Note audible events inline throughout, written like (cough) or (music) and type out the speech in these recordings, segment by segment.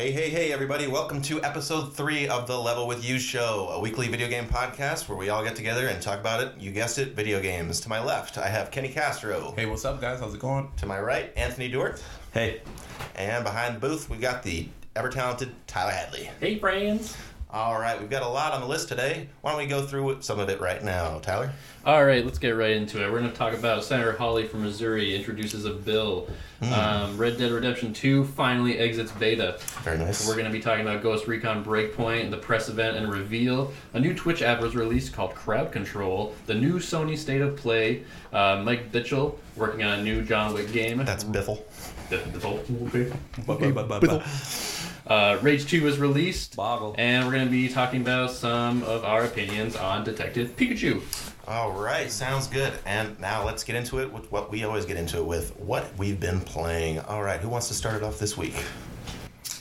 Hey, hey, hey, everybody. Welcome to episode three of the Level With You show, a weekly video game podcast where we all get together and talk about it. You guessed it, video games. To my left, I have Kenny Castro. Hey, what's up, guys? How's it going? To my right, Anthony Dort. Hey, And behind the booth, we've got the ever talented Tyler Hadley. Hey, friends. All right, we've got a lot on the list today. Why don't we go through some of it right now, Tyler? All right, let's get right into it. We're going to talk about Senator Hawley from Missouri introduces a bill. Um, Red Dead Redemption 2 finally exits beta. Very nice. We're going to be talking about Ghost Recon Breakpoint, the press event and reveal. A new Twitch app was released called Crowd Control. The new Sony State of Play. Uh, Mike Bithell working on a new John Wick game. That's Biffle. The- the whole- okay. bu- bu- bu- Uh, Rage 2 was released. Boggle. And we're going to be talking about some of our opinions on Detective Pikachu. All right, sounds good. And now let's get into it with what we always get into it with what we've been playing. All right, who wants to start it off this week?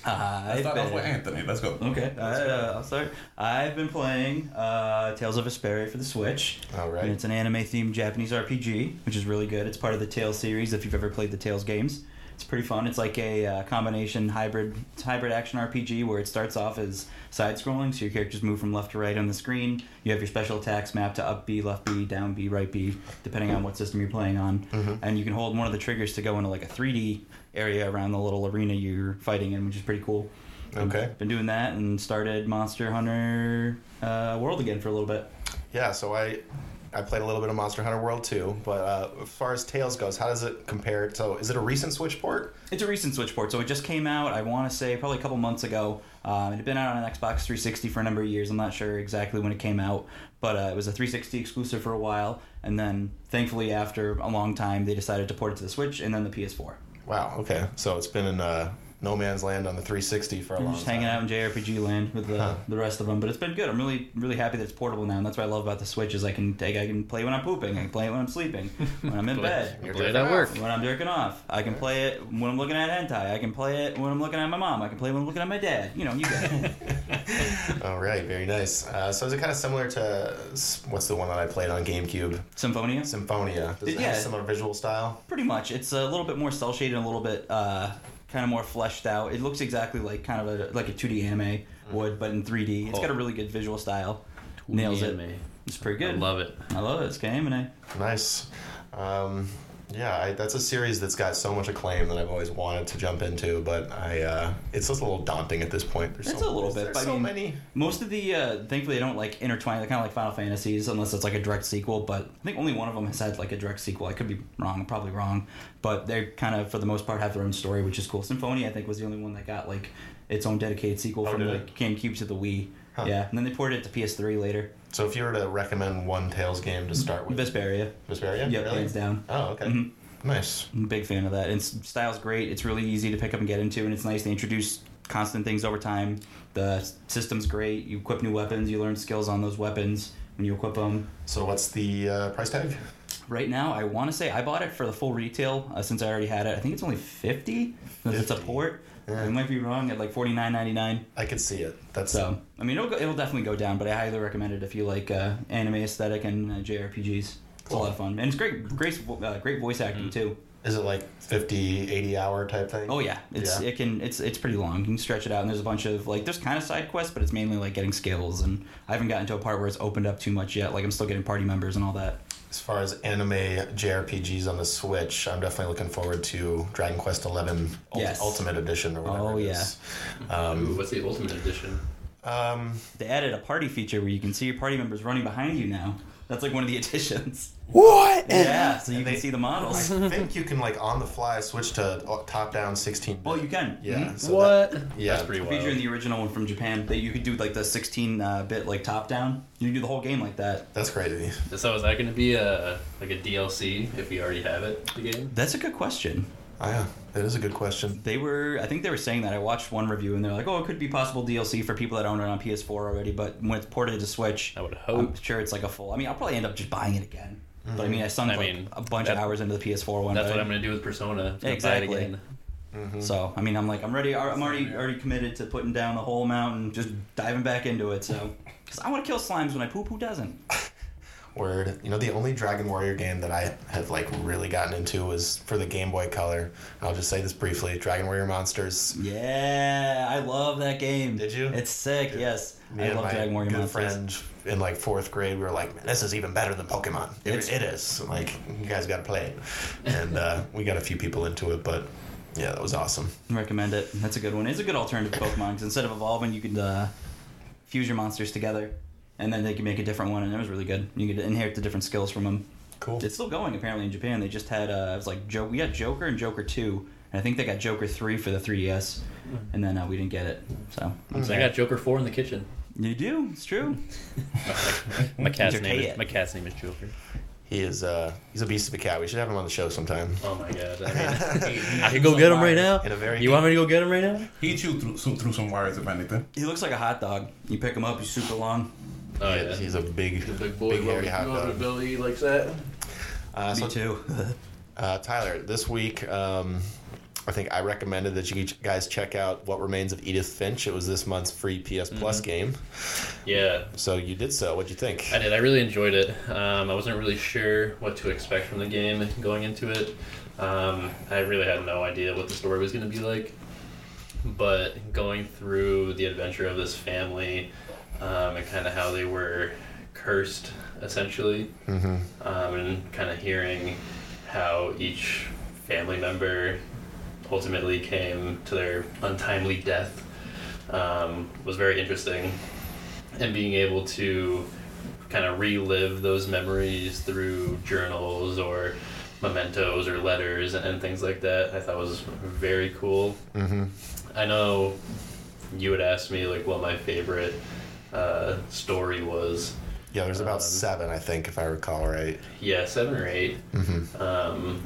I've Start off with been, Anthony. Let's go. okay, uh, I'll start. I've been playing uh, Tales of Vesperia for the Switch. All right. And it's an anime-themed Japanese RPG, which is really good. It's part of the Tales series. If you've ever played the Tales games, it's pretty fun. It's like a uh, combination hybrid hybrid action RPG where it starts off as side-scrolling, so your characters move from left to right on the screen. You have your special attacks mapped to up B, left B, down B, right B, depending on what system you're playing on. And you can hold one of the triggers to go into like a 3D area around the little arena you're fighting in, which is pretty cool. Okay. Been doing that and started Monster Hunter uh, World again for a little bit. Yeah, so I I played a little bit of Monster Hunter World too, but uh, as far as Tales goes, how does it compare? So, is it a recent Switch port? It's a recent Switch port, so it just came out. I want to say probably a couple months ago. Um, it had been out on an Xbox 360 for a number of years. I'm not sure exactly when it came out, but uh, it was a 360 exclusive for a while, and then thankfully after a long time they decided to port it to the Switch and then the PS4. Wow. Okay, so it's been in uh, no man's land on the 360 for a I'm long just time. hanging out in JRPG land with the, Huh. the rest of them, but it's been good. I'm really really happy that it's portable now, and that's what I love about the Switch is I can take I can play when I'm pooping, I can play it when I'm sleeping, when I'm in Play- bed. You're Play it at work. When I'm jerking off, I can play it when I'm looking at hentai. I can play it when I'm looking at my mom. I can play it when I'm looking at my dad. You know, you got it. (laughs) All right, very nice. Uh, so, is it kind of similar to what's the one that I played on GameCube? Symphonia. Symphonia. Does it Yeah. have a similar visual style? Pretty much. It's a little bit more cel shaded and a little bit uh, kind of more fleshed out. It looks exactly like kind of a like a 2D anime would, but in 3D. It's got a really good visual style. Nails it. Anime. It's pretty good. I love it. I love it. It's anime. Nice. Um, yeah, I, that's a series that's got so much acclaim that I've always wanted to jump into, but I uh, it's just a little daunting at this point. There's It's so, a little bit, There's I so mean- many. Most of the, uh, thankfully, they don't like intertwine. They're kind of like Final Fantasies, unless it's like a direct sequel. But I think only one of them has had like a direct sequel. I could be wrong, probably wrong, but they kind of, for the most part, have their own story, which is cool. Symphonia, I think, was the only one that got like its own dedicated sequel Oh, from the it? GameCube to the Wii. Huh. Yeah, and then they ported it to PS3 later. So if you were to recommend one Tales game to start with, Vesperia. Vesperia? Yep, really? hands down. Oh, okay. Mhm. Nice. I'm a big fan of that. And s- style's great. It's really easy to pick up and get into, and it's nice. They introduce constant things over time. The system's great. You equip new weapons. You learn skills on those weapons when you equip them. So what's the uh, price tag? Right now, I want to say I bought it for the full retail uh, since I already had it. I think it's only fifty because it's a port. Yeah. I might be wrong at like forty nine ninety nine. I could see it. That's So I mean, it'll go, it'll definitely go down. But I highly recommend it if you like uh, anime aesthetic and uh, JRPGs. It's a lot of fun, and it's great, great, uh, great voice acting too. is it like 50, 80 hour type thing? Oh yeah, it's Yeah. it can it's it's pretty long. You can stretch it out, and there's a bunch of like there's kind of side quests, but it's mainly like getting skills. And I haven't gotten to a part where it's opened up too much yet. Like I'm still getting party members and all that. As far as anime JRPGs on the Switch, I'm definitely looking forward to Dragon Quest XI Ult- Yes. Ultimate Edition or whatever Oh, it yeah. is. Ooh, Um, what's the Ultimate Edition? um, They added a party feature where you can see your party members running behind you now. That's like one of the (laughs) additions. what? Yeah, so you And can they- see the models. I think you can like on the fly switch to top down 16. Oh, you can. Yeah. Mhm. so what? that- yeah. That's pretty wild. Featuring the original one from Japan, that you could do like the 16 uh, bit like top down. You can do the whole game like that. That's crazy. So is that going to be a like a DLC if we already have it? The game. That's a good question. Oh, yeah, that is a good question. They were, I think they were saying that. I watched one review and they're like, oh, it could be possible DLC for people that own it on PS4 already, but when it's ported to Switch, I would hope. I'm sure it's like a full. I mean, I'll probably end up just buying it again. But I mean, I sunk I like mean, a bunch of hours into the PS4 one. That's but what I- I'm going to do with Persona. Exactly. Again. Mm-hmm. So I mean, I'm like, I'm ready. I'm already already committed to putting down the whole amount and just diving back into it. So, (laughs) because I want to kill slimes when I poop. Who doesn't? (laughs) Word. You know, the only Dragon Warrior game that I have like really gotten into was for the Game Boy Color. I'll just say this briefly: Dragon Warrior Monsters. Yeah, I love that game. Did you? It's sick. Yes, Me I love Dragon Warrior good Monsters. friend in like fourth grade, we were like, "Man, this is even better than Pokemon. It, It's- Like, you guys got to play it." And uh, we got a few people into it, but yeah, that was awesome. Recommend it. That's a good one. It's a good alternative to Pokemon because instead of evolving, you could uh, fuse your monsters together, and then they can make a different one, and it was really good. You could inherit the different skills from them. Cool. It's still going apparently in Japan. They just had uh, it was like Joe. We got Joker and Joker Two, and I think they got Joker Three for the 3DS, and then uh, we didn't get it. So I'm I sad. got Joker four in the kitchen. you do. It's true. (laughs) My cat's name is my cat's name is Joker. He is. Uh, he's a beast of a cat. We should have him on the show sometime. Oh my god! (laughs) I, mean, I could go get him right now. In a very You want me to go get him right now? He chewed through, so- through some wires, if anything. He looks like a hot dog. You pick him up, he's super long. Oh yeah. He's a big, The big, big boy hairy rub- hot dog. ability likes that. Uh, Me so, too. (laughs) uh, Tyler, this week, um, I think I recommended that you guys check out What Remains of Edith Finch. It was this month's free PS Plus game. Yeah, So you did so. What'd you think? I did. I really enjoyed it. Um, I wasn't really sure what to expect from the game going into it. Um, I really had no idea what the story was going to be like. But going through the adventure of this family um, and kind of how they were cursed, essentially, Mm-hmm. um, and kind of hearing how each family member ultimately came to their untimely death um, was very interesting. And being able to kind of relive those memories through journals or mementos or letters and, and things like that, I thought was very cool. Mm-hmm. I know you would ask me like what my favorite uh, story was. Yeah, there's about Um, seven, I think, if I recall right. Yeah, seven or eight. Mm-hmm. Um,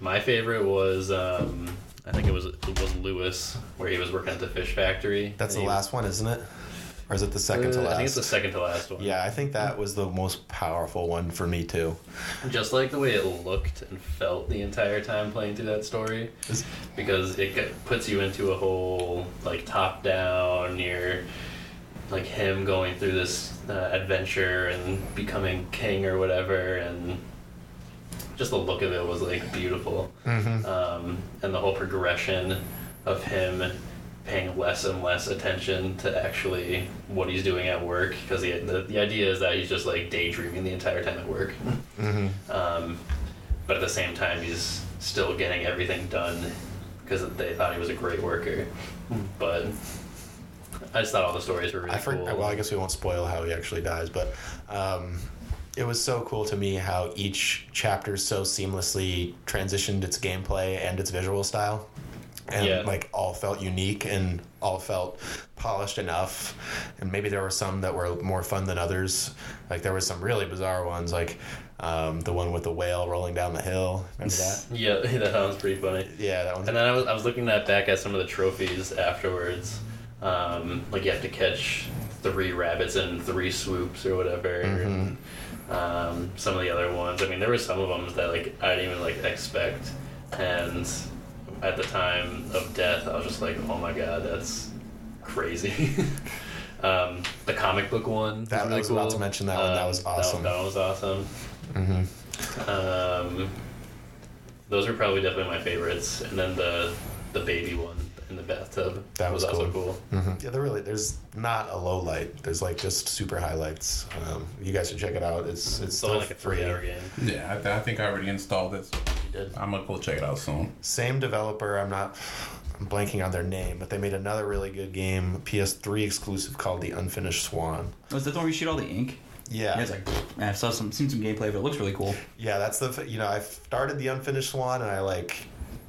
my favorite was um, I think it was it was Lewis where he was working at the fish factory. That's the he- last one, isn't it? Or is it the second to Uh, last? I think it's the second to last one. Yeah, I think that was the most powerful one for me too. Just like the way it looked and felt the entire time playing through that story, because it puts you into a whole like top down. You're like him going through this uh, adventure and becoming king or whatever, and just the look of it was like beautiful. Mhm. um, and the whole progression of him paying less and less attention to actually what he's doing at work because the, the, the idea is that he's just like daydreaming the entire time at work Mhm. um, but at the same time he's still getting everything done because they thought he was a great worker but I just thought all the stories were really I for, cool well, I guess we won't spoil how he actually dies, but um, it was so cool to me how each chapter so seamlessly transitioned its gameplay and its visual style, and Yeah. like all felt unique and all felt polished enough. And maybe there were some that were more fun than others. Like there were some really bizarre ones, like um, the one with the whale rolling down the hill. Remember that? (laughs) yeah (laughs) that sounds pretty funny Yeah, that one. And then I was, I was looking that back at some of the trophies afterwards. Um, like you have to catch three rabbits in three swoops or whatever. And, um, some of the other ones. I mean, there were some of them that like I didn't even like expect. And at the time of death, I was just like, oh my god, that's crazy. (laughs) um, the comic book one. That- I really was about to mention that one. That was awesome. That, one was awesome. Mhm. Um, those are probably definitely my favorites, and then the the baby one in the bathtub That was also cool. cool. hmm Yeah, there really there's not a low light. There's like just super highlights. Um, you guys should check it out. It's it's It's still like a free. three-hour game. Yeah, I, th- I think I already installed it. So You did. I'm gonna go check it out soon. Same developer. I'm not. I'm blanking on their name, but they made another really good game, PS3 exclusive called The Unfinished Swan. Was that the one where you shoot all the ink? Yeah, Yeah, it's like I saw some seen some gameplay of it. It looks really cool. yeah. That's the you know I started The Unfinished Swan and I like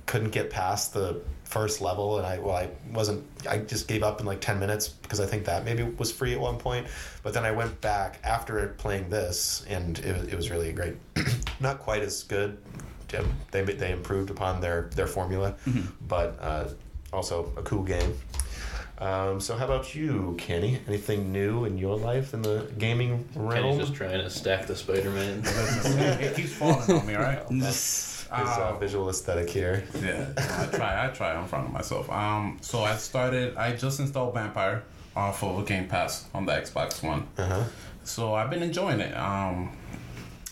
couldn't get past the first level and I well I wasn't I just gave up in like 10 minutes because I think that maybe was free at one point. But then I went back after playing this and it was, it was really great. (clears throat) Not quite as good. They, they improved upon their their formula but uh, also a cool game. Um, so how about you Kenny? Anything new in your life in the gaming Kenny's realm? just trying to stack the Spider-Man. (laughs) it keeps falling on me, right? (laughs) uh, visual aesthetic here Yeah, I try. I try. I'm front of myself. Um, so I started. I just installed Vampyr off of Game Pass on the Xbox One. uh-huh So I've been enjoying it. Um,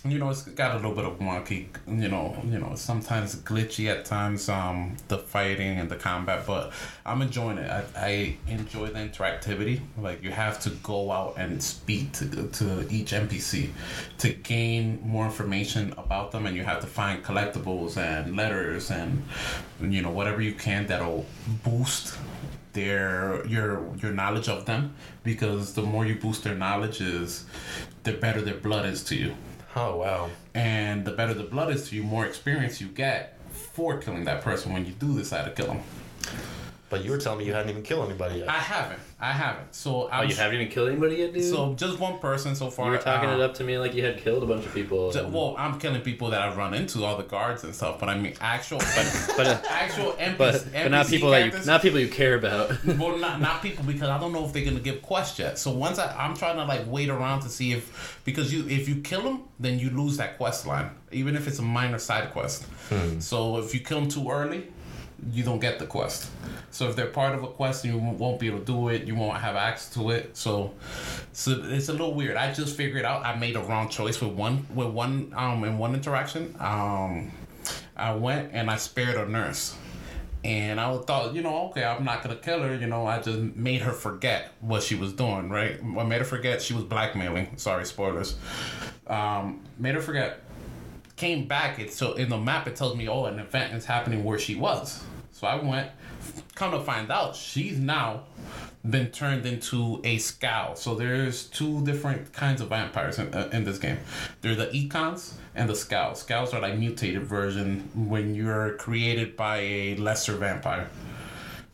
you know, it's got a little bit of wonky. You know, you know, sometimes glitchy at times. Um, the fighting and the combat, but I'm enjoying it. I, I enjoy the interactivity. Like you have to go out and speak to to each NPC to gain more information about them, and you have to find collectibles and letters and you know whatever you can that'll boost their your your knowledge of them because the more you boost their knowledge is the better their blood is to you Oh wow. and the better the blood is to you, more experience you get for killing that person when you do decide to kill them. But you were telling me you hadn't even killed anybody yet. I haven't. I haven't. So Oh, I'm you haven't even killed anybody yet, dude. so just one person so far. you were talking uh, it up to me like you had killed a bunch of people. ju- Well, I'm killing people that I've run into, all the guards and stuff. But I mean, actual, but uh, (laughs) actual NPC, but but not NPC people that you not people you care about. well, (laughs) not not people because I don't know if they're gonna give quest yet. So once I, I'm trying to like wait around to see if because you if you kill them, then you lose that quest line, even if it's a minor side quest. So if you kill them too early, you don't get the quest. So if they're part of a quest, you won't be able to do it. You won't have access to it. So, so it's a little weird. I just figured out I made a wrong choice with one with one um in one interaction. Um, I went and I spared a nurse. And I thought, you know, okay, I'm not gonna kill her. You know, I just made her forget what she was doing. Right? I made her forget she was blackmailing. Sorry, spoilers. Um, made her forget. Came back. It so in the map it tells me, oh, an event is happening where she was. So I went. Come to find out, she's now been turned into a Skal. So there's two different kinds of vampires in, uh, in this game. They're the Ekons and the Skals. Skals are like mutated version when you're created by a lesser vampire.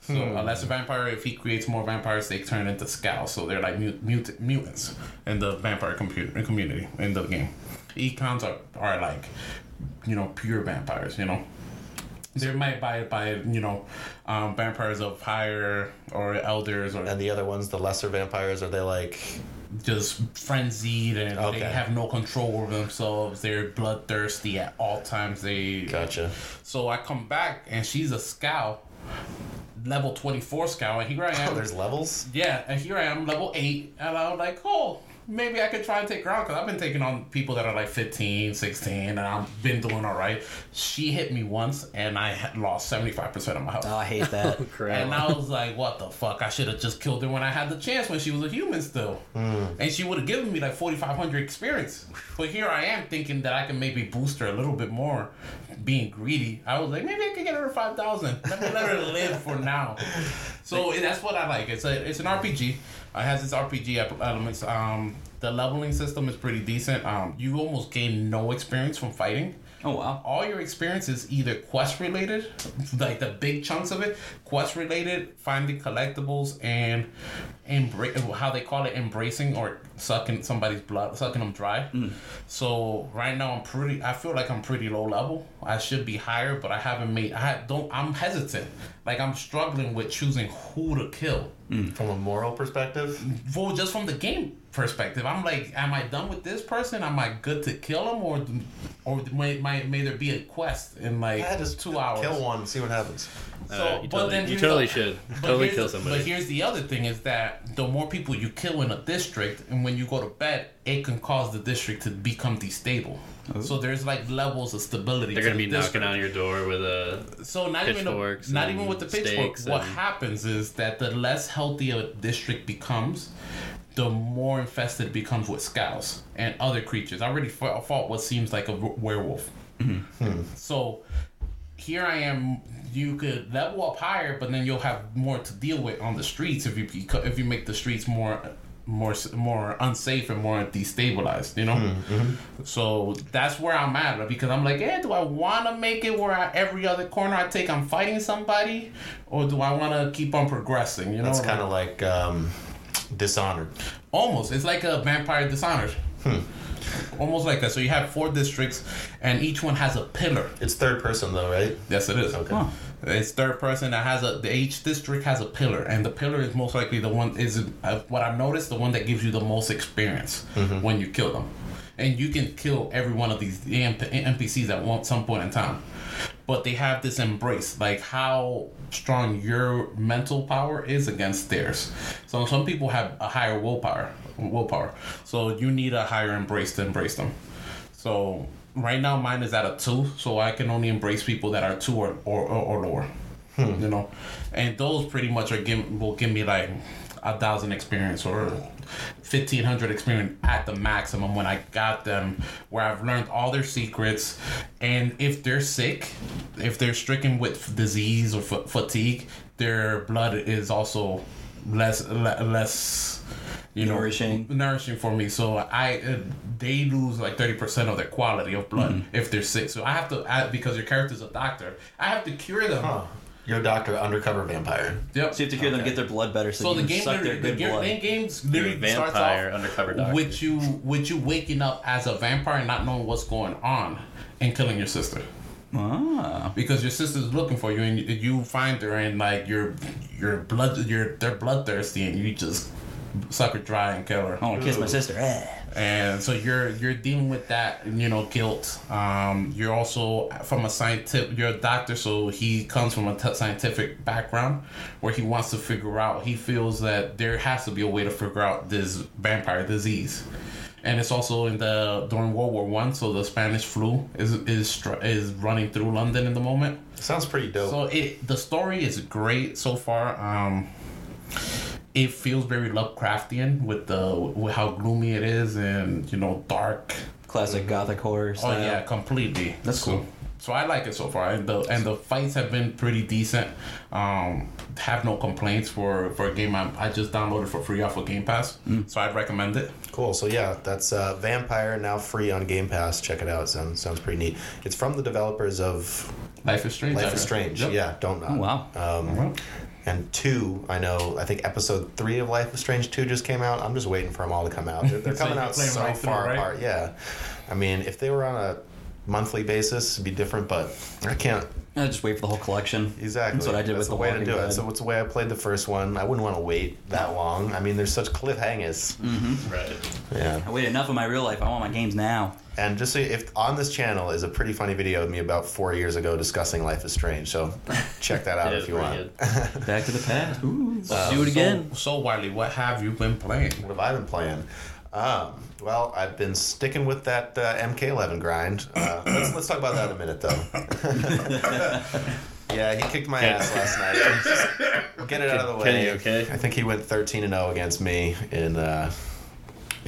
So a lesser vampire, if he creates more vampires, they turn into Skals. So they're like mut- mut- mutants in the vampire computer community in the game. Ekons are, are like, you know, pure vampires. You know, they're made by by you know, um, vampires of higher or elders or and the other ones, the lesser vampires, are they like? just frenzied and Okay. they have no control over themselves. They're bloodthirsty at all times. They Gotcha. so I come back and she's a scout, level twenty four scout, and here I am. Oh, (laughs) there's levels. yeah, and here I am, level eight, and I'm like, oh, maybe I could try and take her out because I've been taking on people that are like 15, 16, and I've been doing all right. She hit me once, and I had lost seventy five percent of my health. Oh, I hate that. (laughs) Oh, and I was like, what the fuck? I should have just killed her when I had the chance when she was a human still. Hmm. And she would have given me like 4,500 experience. But here I am thinking that I can maybe boost her a little bit more, being greedy. I was like, maybe I could get her to 5,000. Let me let her live for now. So that's what I like. It's a it's an RPG. It has its RPG elements. Um, the leveling system is pretty decent. Um, you almost gain no experience from fighting Oh wow. all your experience is either quest related, like the big chunks of it, quest related, finding collectibles, and embra- how they call it, embracing or sucking somebody's blood, sucking them dry. Mm. So right now I'm pretty. I feel like I'm pretty low level. I should be higher, but I haven't made. I don't. I'm hesitant. Like I'm struggling with choosing who to kill. Mm. From a moral perspective, Well, just from the game perspective, I'm like, am I done with this person? Am I good to kill him, or or may, may, may there be a quest in like yeah, just two hours? Kill one, see what happens. So, Uh, you but totally, then you totally the- should totally kill somebody. But here's the other thing: is that the more people you kill in a district, and when you go to bed, it can cause the district to become destable. So there's like levels of stability. They're gonna the be knocking on your door with a. So not even a, not even with the pitchfork. stakes What and- happens is that the less healthy a district becomes, the more infested it becomes with scouts and other creatures. I already fought, fought what seems like a werewolf. So here I am. You could level up higher, but then you'll have more to deal with on the streets if you if you make the streets more more more unsafe and more destabilized. You know. So that's where I'm at because I'm like, eh, do I want to make it where I, every other corner I take I'm fighting somebody, or do I want to keep on progressing? You know, That's kind of like um, Dishonored. almost. It's like a Vampire Dishonored. Almost like that. So you have four districts, and each one has a pillar. It's third person though, right? Yes, it is. Okay. Huh. It's third person that has a. The, each district has a pillar, and the pillar is most likely the one is uh, what I've noticed the one that gives you the most experience when you kill them, and you can kill every one of these NPCs at one some point in time. But they have this embrace, like how strong your mental power is against theirs. So some people have a higher willpower, willpower. So you need a higher embrace to embrace them. So right now mine is at a two, so I can only embrace people that are two or or, or, or lower. Hmm. You know, and those pretty much are give will give me like a thousand experience or fifteen hundred experience at the maximum when I got them, where I've learned all their secrets, and if they're sick, if they're stricken with disease or fa- fatigue, their blood is also less le- less you know Nourishing. nourishing for me. So I uh, they lose like thirty percent of their quality of blood Mm-hmm. if they're sick. So I have to add, because your character's a doctor. I have to cure them. Huh. You're doctor, undercover vampire. Yep. So you have to cure them get their blood better, so, So you the can game, suck their the good game, blood. main games You're a starts off undercover doctor. with you with you waking up as a vampire and not knowing what's going on and killing your sister Ah. because your sister's looking for you and you, you find her and like your your blood you're they're bloodthirsty and you just suck her dry and kill her. I want to kiss my sister. Eh. and so you're you're dealing with that you know guilt um you're also from a scientific you're a doctor so he comes from a t- scientific background where he wants to figure out he feels that there has to be a way to figure out this vampire disease and it's also in the during World War One, so the Spanish flu is is str- is running through London in the moment. Sounds pretty dope. So it the story is great so far. Um, it feels very Lovecraftian with the with how gloomy it is and you know dark. Classic gothic horror Oh yeah, completely. That's So- cool. So I like it so far, and the and the fights have been pretty decent. Um, have no complaints for for a game I, I just downloaded for free off of Game Pass, Mm. so I'd recommend it. Cool. So yeah, that's uh, Vampyr now free on Game Pass. Check it out. Sounds sounds pretty neat. It's from the developers of Life is Strange. Life is. Strange. Yep. Yeah, don't Oh, wow. Um, Wow. And two, I know. I think episode three of Life is Strange two just came out. I'm just waiting for them all to come out. They're, they're coming out so right through, far right? apart. Yeah. I mean, if they were on a monthly basis, it'd be different. But I can't I just wait for the whole collection. exactly. That's what I did That's with the The way to Walking do it. So it's the way I played the first one. I wouldn't want to wait that long. I mean, there's such cliffhangers. Right. Yeah. I waited enough of my real life. I want my games now. And just so if on this channel is a pretty funny video of me about four years ago discussing Life is Strange. So (laughs) check that out if you want. (laughs) Back to the past. Ooh. So- Let's do it again. So, so Wiley, what have you been playing? What have I been playing? Um, well, I've been sticking with that uh, MK11 grind. Uh, let's, let's talk about that in a minute, though. (laughs) yeah, he kicked my ass last night. We'll get it out of the way. Kenny, okay? I think he went 13 and 0 against me in. Uh,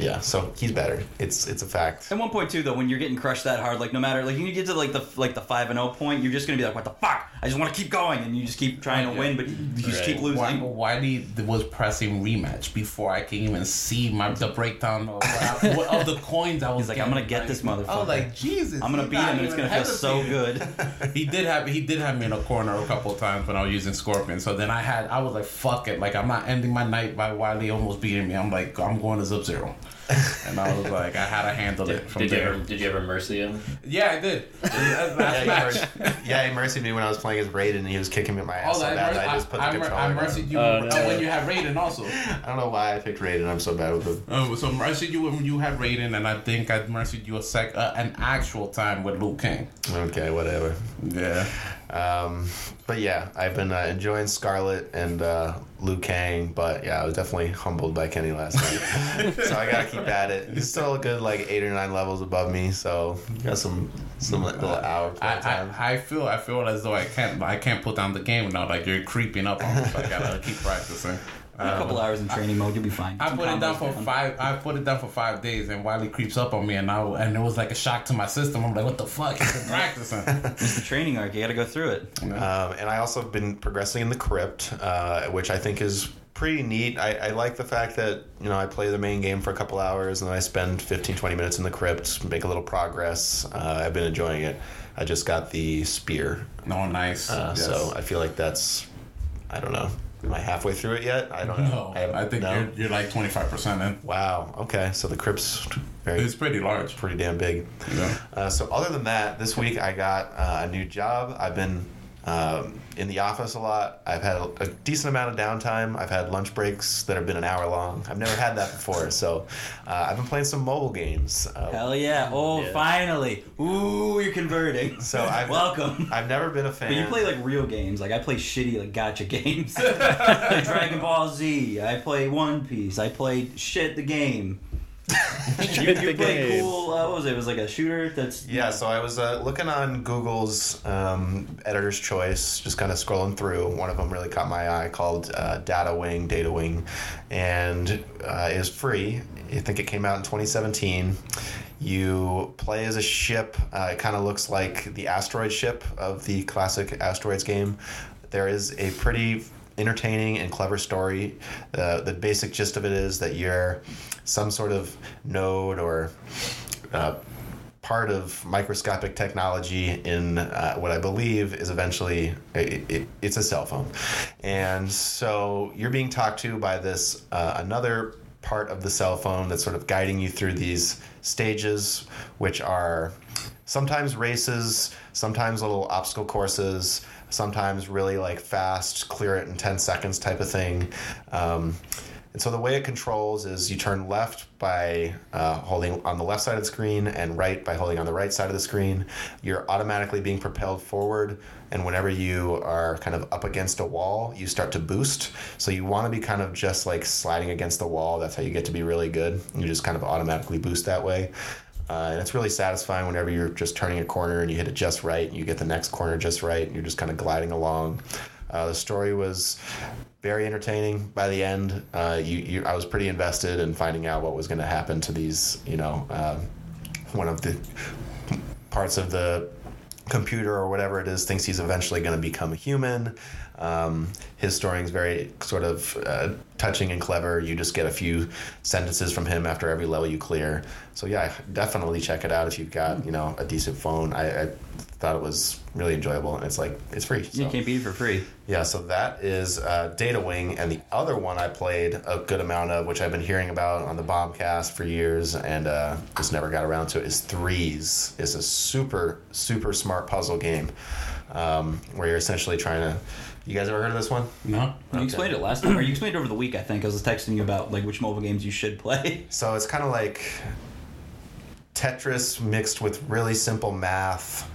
yeah, so he's better. It's it's a fact. At one point too, though, when you're getting crushed that hard, like no matter, like you get to like the like the five and zero point, you're just gonna be like, "What the fuck? I just want to keep going," and you just keep trying to win, but you just Right. keep losing. Why, Wiley was pressing rematch before I can even see my the breakdown of, uh, (laughs) of the coins I was. He's like, "I'm gonna get this motherfucker. I was like, Jesus, I'm gonna beat him, and it's gonna feel so good. (laughs) he did have he did have me in a corner a couple of times when I was using Scorpion. So then I had I was like, fuck it, like I'm not ending my night by Wiley almost beating me. I'm like, I'm going to Sub Zero, (laughs) and I was like, I had to handle it from Did you ever did you ever mercy him? Yeah, I did. Last Yeah, match. he, mer- yeah, he mercied me when I was playing as Raiden, and he was kicking me in my ass Oh, so I, bad mer- I just put the I, I, mer- controller I down. mercied you uh, no. when you had Raiden also. I don't know why I picked Raiden. I'm so bad with him. Oh, so mercied you when you had Raiden, and I think I mercied you a sec, uh, an actual time with Liu Kang. Okay, whatever. Yeah. Um, but yeah, I've been uh, enjoying Skarlet and uh, Liu Kang, but yeah, I was definitely humbled by Kenny last night. (laughs) so I gotta keep at it. He's still a good like eight or nine levels above me, so got some some little hour I. I, I feel I feel as though I can't I can't put down the game now. Like you're creeping up on me. So I gotta keep practicing. A couple hours in training mode, you'll be fine. I Two put it down combos for five. I put it down for five days, and Wiley creeps up on me, and I and it was like a shock to my system. I'm like, what the fuck? He's been practicing. (laughs) It's the training arc. You got to go through it. Um, and I also have been progressing in the crypt, uh, which I think is pretty neat. I, I like the fact that, you know, I play the main game for a couple hours and then I spend 15, 20 minutes in the crypt, make a little progress. Uh, I've been enjoying it. I just got the spear. Oh, nice. Uh, Yes. So I feel like that's, I don't know. Am I halfway through it yet? I don't know. no, have- I think no? you're, you're like 25 percent in. Wow. Okay. So the crypt's very, It's pretty large. pretty damn big. Yeah. Uh, so other than that, this week I got uh, a new job. I've been um, in the office a lot. I've had a, a decent amount of downtime. I've had lunch breaks that have been an hour long. I've never had that before. So uh, I've been playing some mobile games. Uh, Hell yeah! Oh, Yeah. finally! Ooh, you're converting. So I've- (laughs) welcome. I've never been a fan. But you play like real games. Like I play shitty like gacha games. (laughs) Dragon Ball Z. I play One Piece. I play shit the game. (laughs) you, you play cool. Uh, what was it? It was like a shooter. That's Yeah, so I was uh, looking on Google's um, editor's choice, just kind of scrolling through. One of them really caught my eye called uh, Data Wing, Data Wing, and uh, is free. I think it came out in 2017. You play as a ship. Uh, it kind of looks like the asteroid ship of the classic Asteroids game. There is a pretty entertaining and clever story. Uh, the basic gist of it is that you're some sort of node or uh, part of microscopic technology in uh, what I believe is eventually it, it, it's a cell phone, and so you're being talked to by this uh, another part of the cell phone that's sort of guiding you through these stages, which are sometimes races, sometimes little obstacle courses, sometimes really like fast, clear it in 10 seconds type of thing. Um, and so the way it controls is you turn left by uh, holding on the left side of the screen and right by holding on the right side of the screen. You're automatically being propelled forward, and whenever you are kind of up against a wall, you start to boost. So you want to be kind of just like sliding against the wall. That's how you get to be really good. You just kind of automatically boost that way. Uh, and it's really satisfying whenever you're just turning a corner and you hit it just right, and you get the next corner just right, and you're just kind of gliding along. Uh, the story was very entertaining. By the end, uh, you, you, I was pretty invested in finding out what was going to happen to these. You know, uh, one of the parts of the computer or whatever it is thinks he's eventually going to become a human. Um, his story is very sort of uh, touching and clever. You just get a few sentences from him after every level you clear. So yeah, definitely check it out if you've got you know a decent phone. I, I thought it was really enjoyable, and it's like it's free. you can't beat it for free. Yeah, so that is uh, Data Wing, and the other one I played a good amount of, which I've been hearing about on the Bombcast for years, and uh, just never got around to it, is Threes. It's a super super smart puzzle game um, where you're essentially trying to. You guys ever heard of this one? No. You explained it last time, or you explained it over the week. I think I was texting you about like which mobile games you should play. (laughs) So it's kind of like Tetris mixed with really simple math,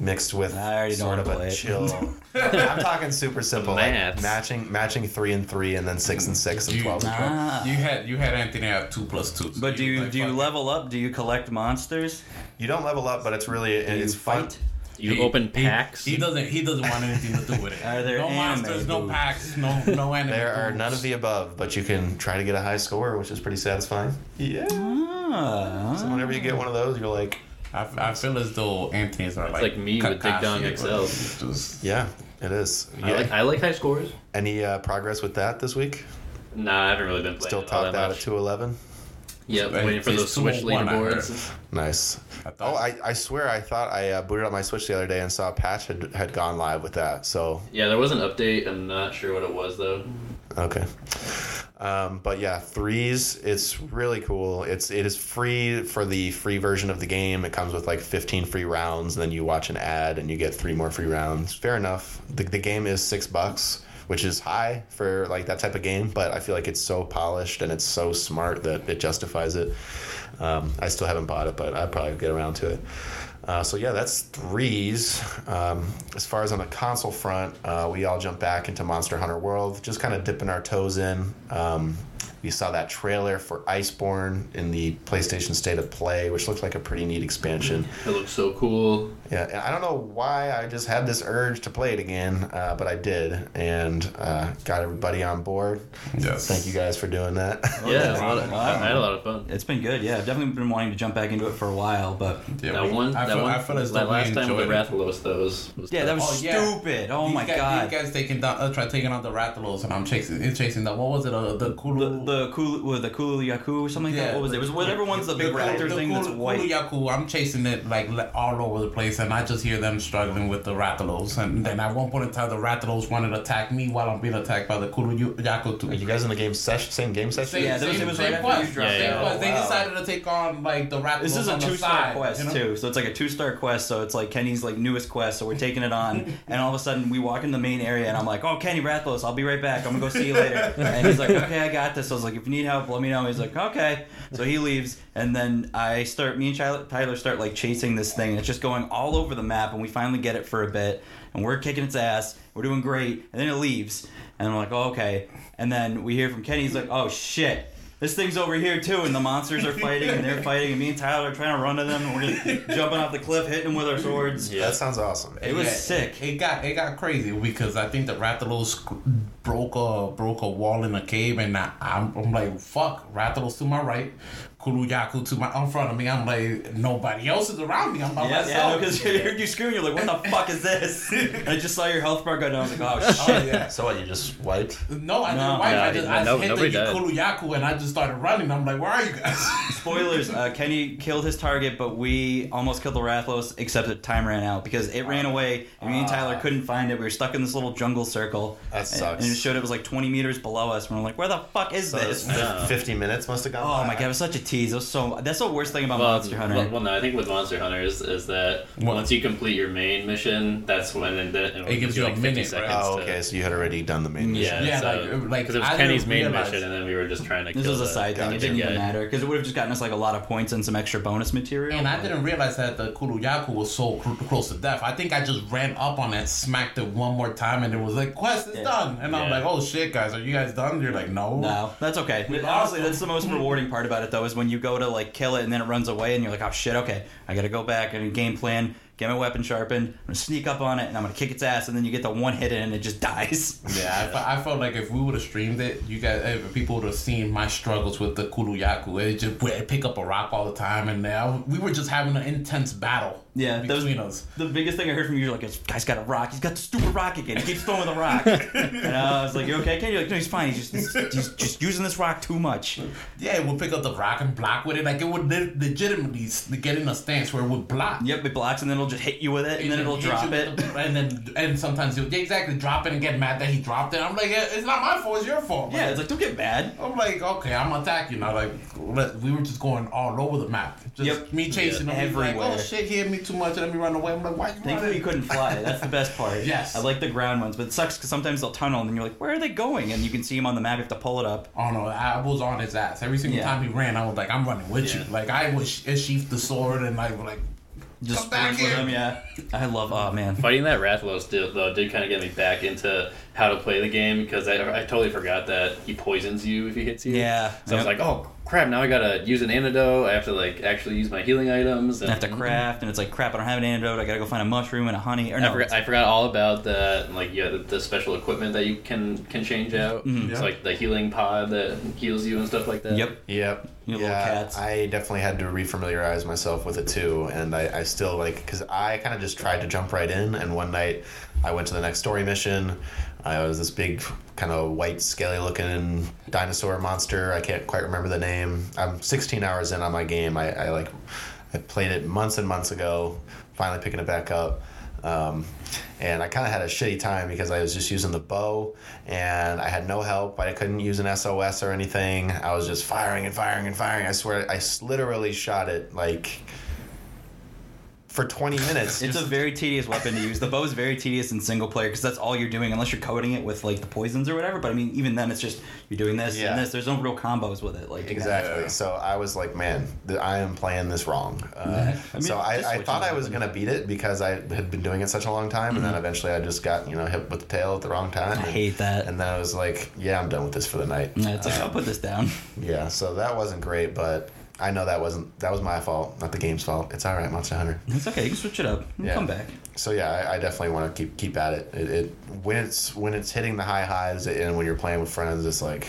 mixed with sort of how to play a it. chill. (laughs) I'm talking super simple, like matching matching three and three, and then six and six and You, twelve and twelve. Ah. you had you had Anthony at two plus two. so But do you like, do you level up? Do you collect monsters? You don't level up, but it's really Do you it's fun. fight? You He- open he- packs. He, doesn't. He doesn't want anything to do with it. Are there no anime monsters, no packs, no no (laughs) anime. There are boobs. none of the above, but you can try to get a high score, which is pretty satisfying. Yeah. Ah. So whenever you get one of those, you're like, I, I feel as though Anthony's are like like me with Dig Dong XL. but Just, yeah, it is. I like I like high scores. Any uh, progress with that this week? Nah, I haven't really been playing. Still it all top that at much. 211. Yep, waiting for it's those Switch 201, I heard. leaderboards. Nice. I thought- Oh, I, I swear I thought I uh, booted up my Switch the other day and saw a patch had, had gone live with that. So, Yeah, there was an update. I'm not sure what it was though. okay. Um, but yeah, threes. It's really cool. It's it is free for the free version of the game. It comes with like 15 free rounds, and then you watch an ad and you get three more free rounds. Fair enough. The, the game is six bucks, which is high for like that type of game. But I feel like it's so polished and it's so smart that it justifies it. Um, I still haven't bought it, but I'd probably get around to it. Uh, so yeah, that's threes. Um, as far as on the console front, uh, we all jump back into Monster Hunter World, just kind of dipping our toes in. Um, we saw that trailer for Iceborne in the PlayStation State of Play, which looked like a pretty neat expansion. It looks so cool. Yeah, and I don't know why I just had this urge to play it again, uh, but I did, and uh, got everybody on board. Yes. Thank you guys for doing that. Yeah, it was a lot of- Wow. I had a lot of fun. It's been good. Yeah, I've definitely been wanting to jump back into it for a while, but Yeah, that we- one, I that feel, one, I feel as that last time with enjoyed the it. Rathalos, though was, was yeah, that was Oh, yeah. stupid. Oh These my guys, god. These guys taking down, uh, try taking out the Rathalos, and I'm chasing, it's chasing the what was it? Uh, the the Kulu. The Kulu, with the Kulu Yaku or something like that. What was it? It was whatever one's uh, the big Kulu- raptor the thing that's Kulu- white. Kulu Yaku, I'm chasing it like all over the place, and I just hear them struggling with the Rathalos. And then at one point in time, the Rathalos wanted to attack me while I'm being attacked by the Kulu Yu- Yaku too. Are you guys in the game session? Same game session? Same, Yeah, that was- same, was same right after quest. you dropped same quest. They oh, Wow. decided to take on like the Rathalos This is a on two star side, quest you know? too, so it's like a two star quest. So it's like Kenny's like newest quest. So we're taking it on, (laughs) and all of a sudden we walk in the main area, and I'm like, "Oh, Kenny Rathalos, I'll be right back. I'm gonna go see you later." And he's like, "Okay, I got this." I was like, "If you need help, let me know." He's like, "Okay." So he leaves, and then I start. Me and Tyler, start like chasing this thing, it's just going all over the map, and we finally get it for a bit, and we're kicking its ass. We're doing great, and then it leaves, and I'm like, oh, "Okay." And then we hear from Kenny. He's like, "Oh shit." This thing's over here too, and the monsters are fighting, and they're fighting, and me and Tyler are trying to run to them, and we're just jumping off the cliff, hitting them with our swords. Yeah. That sounds awesome. It was Yeah, sick. It got it got crazy because I think the Rathalos broke a broke a wall in a cave, and I, I'm, I'm like, fuck, Rathalos to my right, Kuluyaku to my in front of me. I'm like, nobody else is around me. I'm by Yeah, yeah, myself. because you heard you scream, you're like, what the (laughs) fuck is this? And I just saw your health bar go down. I was like, oh (laughs) oh shit. yeah. So what? You just wiped? No, I didn't wipe. No, I just, I no- just hit nobody the died. Kuluyaku and I just started running. I'm like, where are you guys? (laughs) Spoilers, uh, Kenny killed his target, but we almost killed the Rathalos, except that time ran out because it ran away, and me and Tyler couldn't find it. We were stuck in this little jungle circle. That and- sucks. And it showed it was like 20 meters below us, and we're like, where the fuck is So this? 50 minutes must have gone Oh by. my god, it was such a tease. It was so that's the worst thing about Well, Monster Hunter. Well, well, no, I think with Monster Hunter is, is that What? once you complete your main mission, that's when then then It gives you a like minute, right? Oh, to- okay. So you had already done the main mission. Yeah, Yeah, so, like- like, because it was I Kenny's main realize- mission, and then we were just trying to. this kill was a side thing. It didn't even Yeah. matter because it would have just gotten us like a lot of points and some extra bonus material. And I didn't realize that the Kuluyaku was so cl- close to death. I think I just ran up on it, smacked it one more time, and it was like, quest is Yeah. done. And I'm like, oh shit, guys, are you guys done? You're like, no. No, that's okay. Honestly, that's the most rewarding part about it, though, is when you go to like kill it and then it runs away, and you're like, "Oh shit, okay, I gotta go back and game plan, get my weapon sharpened, I'm gonna sneak up on it, and I'm gonna kick its ass." And then you get the one hit in, and it just (laughs) dies. Yeah, I, I felt like if we would have streamed it, you guys, people would have seen my struggles with the Kuluyaku. It just would pick up a rock all the time, and now we were just having an intense battle. Yeah, those- between us. The biggest thing I heard from you, you're like, "This guy's got a rock. He's got the stupid rock again. He keeps throwing the rock." (laughs) and I was like, "You okay, Ken?" You're like, "No, he's fine. He's just he's just using this rock too much." Yeah, it would pick up the rock and block with it. Like it would legitimately get in a stance where it would block. Yep, it blocks, and then it'll just hit you with it, and then it'll drop it. the- and then and sometimes you'll yeah, exactly drop it and get mad that he dropped it. I'm like, "Eh, it's not my fault, it's your fault. Yeah, it's like, don't get mad. I'm like, okay, I'm attacking now. Like, we were just going all over the map. Just Yep. me chasing Yeah. him. He's like, Everywhere. oh shit, he hit me too much. Let me run away. I'm like, why you Thankfully, running? you couldn't fly. That's the best part. (laughs) Yes. I like the ground ones, but it sucks because sometimes they'll tunnel, and then you're like, "Where are they going?" And you can see them on the map. You have to pull it up. Oh no, I was on his ass. Every single Yeah. time he ran, I was like, I'm running with Yeah. you. Like I was sheathed the sword and like like Just Come back sprint with here. them. Yeah, I love. Oh man. Fighting that Rathalos did, though did kind of get me back into how to play the game because I, I totally forgot that he poisons you if he hits you. Yeah. So I was like, oh crap! Now I gotta use an antidote. I have to like actually use my healing items. And, I have to craft, and it's like crap. I don't have an antidote. I gotta go find a mushroom and a honey. Or I no, forgot, I forgot all about that. Like yeah, the, the special equipment that you can can change out. Mhm. It's Yeah. like the healing pod that heals you and stuff like that. Yep. Yep. You yeah, cats. I definitely had to refamiliarize myself with it too, and I, I still like because I kind of just tried to jump right in, and one night I went to the next story mission. I was this big, kind of white, scaly-looking dinosaur monster. I can't quite remember the name. I'm 16 hours in on my game. I, I like, I played it months and months ago. Finally picking it back up. Um, and I kind of had a shitty time because I was just using the bow and I had no help. I couldn't use an SOS or anything. I was just firing and firing and firing. I swear, I literally shot it like for 20 minutes. It's a very tedious weapon to use. The bow is very tedious in single player because that's all you're doing, unless you're coating it with like the poisons or whatever. But I mean, even then, it's just you're doing this Yeah. and this. There's no real combos with it. Like Exactly. Yeah. So I was like, man, th- I am playing this wrong. Uh, (laughs) I mean, so I, I thought I was going to beat it because I had been doing it such a long time. And then eventually I just got, you know, hit with the tail at the wrong time. Mm-hmm. I and, hate that. And then I was like, yeah, I'm done with this for the night. Yeah, it's like Uh, I'll put this down. yeah, so that wasn't great, but I know that wasn't, that was my fault, not the game's fault. It's all right, Monster Hunter. It's okay. You can switch it up. Yeah. Come back. So yeah, I, I definitely want to keep keep at it. It, it. When it's when it's hitting the high highs and when you're playing with friends, it's like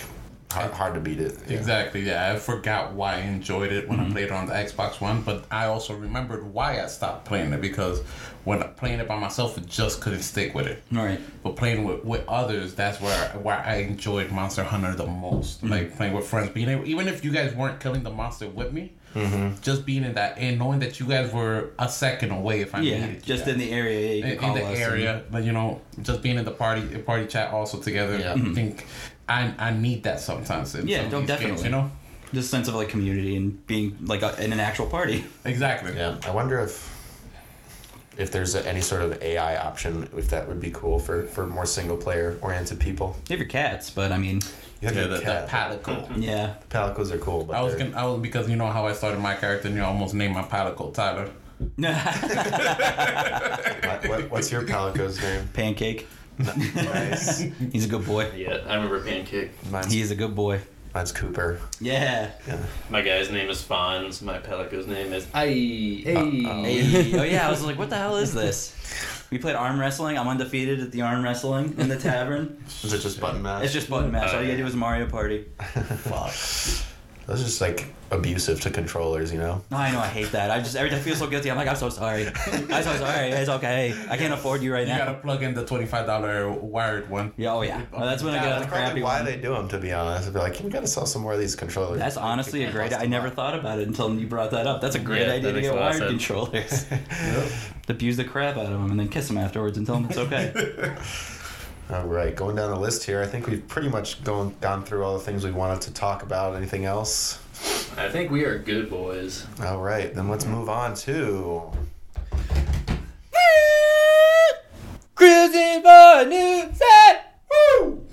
hard, hard to beat it. Yeah. Exactly. Yeah, I forgot why I enjoyed it when I mm-hmm. played it on the Xbox One, but I also remembered why I stopped playing it because when playing it by myself, it just couldn't stick with it. Right. But playing with, with others, that's where where I enjoyed Monster Hunter the most. Mm-hmm. Like playing with friends, being able, even if you guys weren't killing the monster with me, mm-hmm. just being in that and knowing that you guys were a second away if I Yeah, needed just in the area. Yeah, you in, in the area, but you know, just being in the party party chat also together. Yeah. I think I I need that sometimes. In Yeah, some of no, these definitely. Games, you know. and Just sense of like community and being like a, in an actual party. Exactly. Yeah, I wonder if if there's a, any sort of AI option, if that would be cool for for more single player oriented people. You have your cats, but I mean, You have Yeah, your (clears throat) the, the cat. palico. yeah. Palicos are cool, but I was they're- gonna, I was because you know how I started my character and you almost named my palico Tyler. (laughs) what, what- what's your Palico's name? Pancake. Nice. (laughs) He's a good boy. Yeah, I remember Pancake. Mine's, He is a good boy. Mine's Cooper. Yeah. Yeah. My guy's name is Fonz. My Palico's name is I. Uh, Uh-oh. Hey. (laughs) oh yeah, I was like, what the hell is this? We played arm wrestling. I'm undefeated at the arm wrestling in the tavern. Is it just button mash? It's just button mash. All you gotta do is Mario Party. (laughs) Fuck. That's just like abusive to controllers, you know? No, I know I hate that. I just every time I feel so guilty. I'm like, I'm so sorry. I'm so sorry. It's okay. I can't afford you right now. You gotta plug in the twenty-five dollar wired one. Yeah, oh yeah. Well, that's when I Yeah, get That's the probably crappy why one. they do them, to be honest. I'd be like, you gotta sell some more of these controllers. That's honestly a great. I never thought about it until you brought that up. That's a great Yeah, idea to get a lot of wired sense. controllers. (laughs) (laughs) Abuse the crap out of them and then kiss them afterwards and tell them it's okay. (laughs) All right, going down the list here, I think we've pretty much gone gone through all the things we wanted to talk about. Anything else? I think we are good boys. All right, then let's move on to. Cruising for a new set. Woo!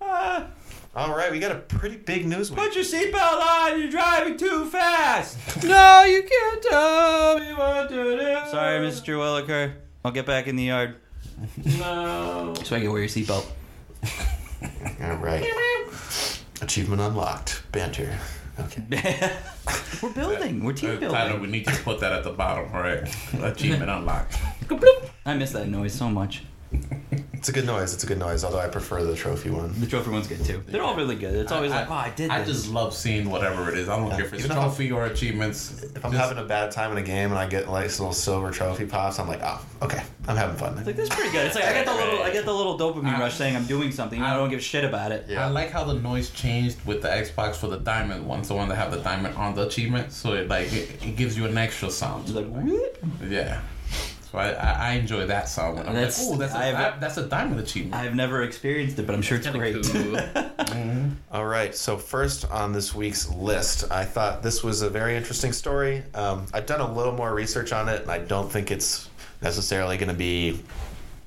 Ah, All right, we got a pretty big news week. put your seatbelt on. You're driving too fast. no, you can't tell me what to do. Sorry, Mr. Williker. I'll get back in the yard. No. So I can wear your seatbelt. All right. Achievement unlocked. Banter. Okay. (laughs) We're building. We're team Uh, building. Tyler, we need to put that at the bottom, right? (laughs) Achievement unlocked. I miss that noise so much. (laughs) It's a good noise. It's a good noise, although I prefer the trophy one. The trophy one's good too. They're all really good. It's always like, oh, I did I this. just love seeing whatever it is. I don't care if it's Even if trophy or achievements. If I'm Just- having a bad time in a game and I get like little silver trophy pops, I'm like, oh, okay, I'm having fun. It's like that's pretty good. It's like I get the little, I get the little dopamine I- rush saying I'm doing something. I don't give a shit about it. Yeah. I like how the noise changed with the Xbox for the diamond ones, the one that have the diamond on the achievement. So it like it, it gives you an extra sound. It's like, what? Yeah. So I, I, I enjoy that song. When I'm That's- like, oh, that's a, I've- that's a diamond achievement. I've never experienced it, but I'm sure it's Kinda great. cool. (laughs) All right, so first on this week's list, I thought this was a very interesting story. Um, I've done a little more research on it, and I don't think it's necessarily going to be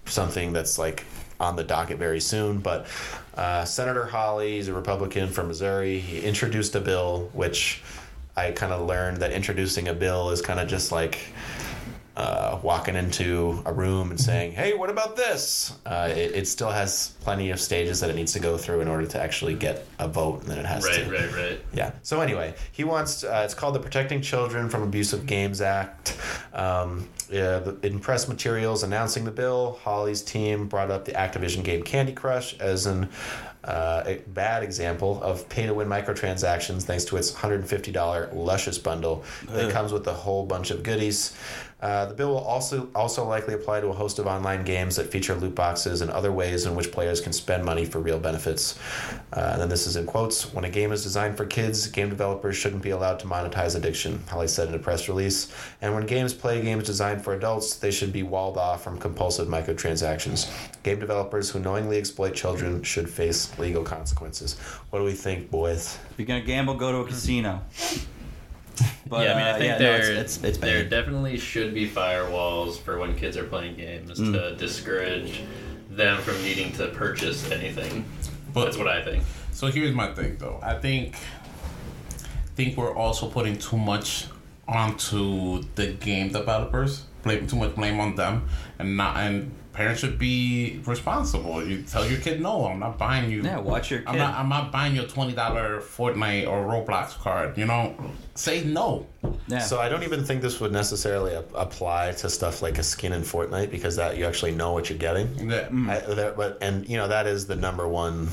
something that's like on the docket very soon. But uh, Senator Hawley, he's a Republican from Missouri, he introduced a bill, which I kind of learned that introducing a bill is kind of just like uh, walking into a room and saying, "Hey, what about this?" Uh, it, it still has plenty of stages that it needs to go through in order to actually get a vote, and then it has Right, to. right, right. right. Yeah. So anyway, he wants. Uh, it's called the Protecting Children from Abusive Games Act. Um, yeah, the, in press materials announcing the bill, Hawley's team brought up the Activision game Candy Crush as an uh, a bad example of pay-to-win microtransactions, thanks to its $150 Luscious bundle that comes with a whole bunch of goodies. Uh, the bill will also also likely apply to a host of online games that feature loot boxes and other ways in which players can spend money for real benefits. Uh, and this is in quotes: "When a game is designed for kids, game developers shouldn't be allowed to monetize addiction." Hawley said in a press release. And when games play games designed for adults, they should be walled off from compulsive microtransactions. Game developers who knowingly exploit children should face legal consequences. What do we think, boys? If you're gonna gamble, go to a casino. (laughs) But yeah, I mean, I uh, think yeah, no, there, it's, it's, it's there definitely should be firewalls for when kids are playing games Mm. to discourage them from needing to purchase anything. But- That's what I think. So here's my thing, though. I think think we're also putting too much onto the game developers, blame too much blame on them, and not and parents should be responsible. You tell your kid, no, I'm not buying you. Yeah, watch your kid. I'm not. I'm not buying your twenty dollar Fortnite or Roblox card. You know, say no. yeah. So I don't even think this would necessarily ap- apply to stuff like a skin in Fortnite because that you actually know what you're getting. Yeah. I, that, but and you know that is the number one,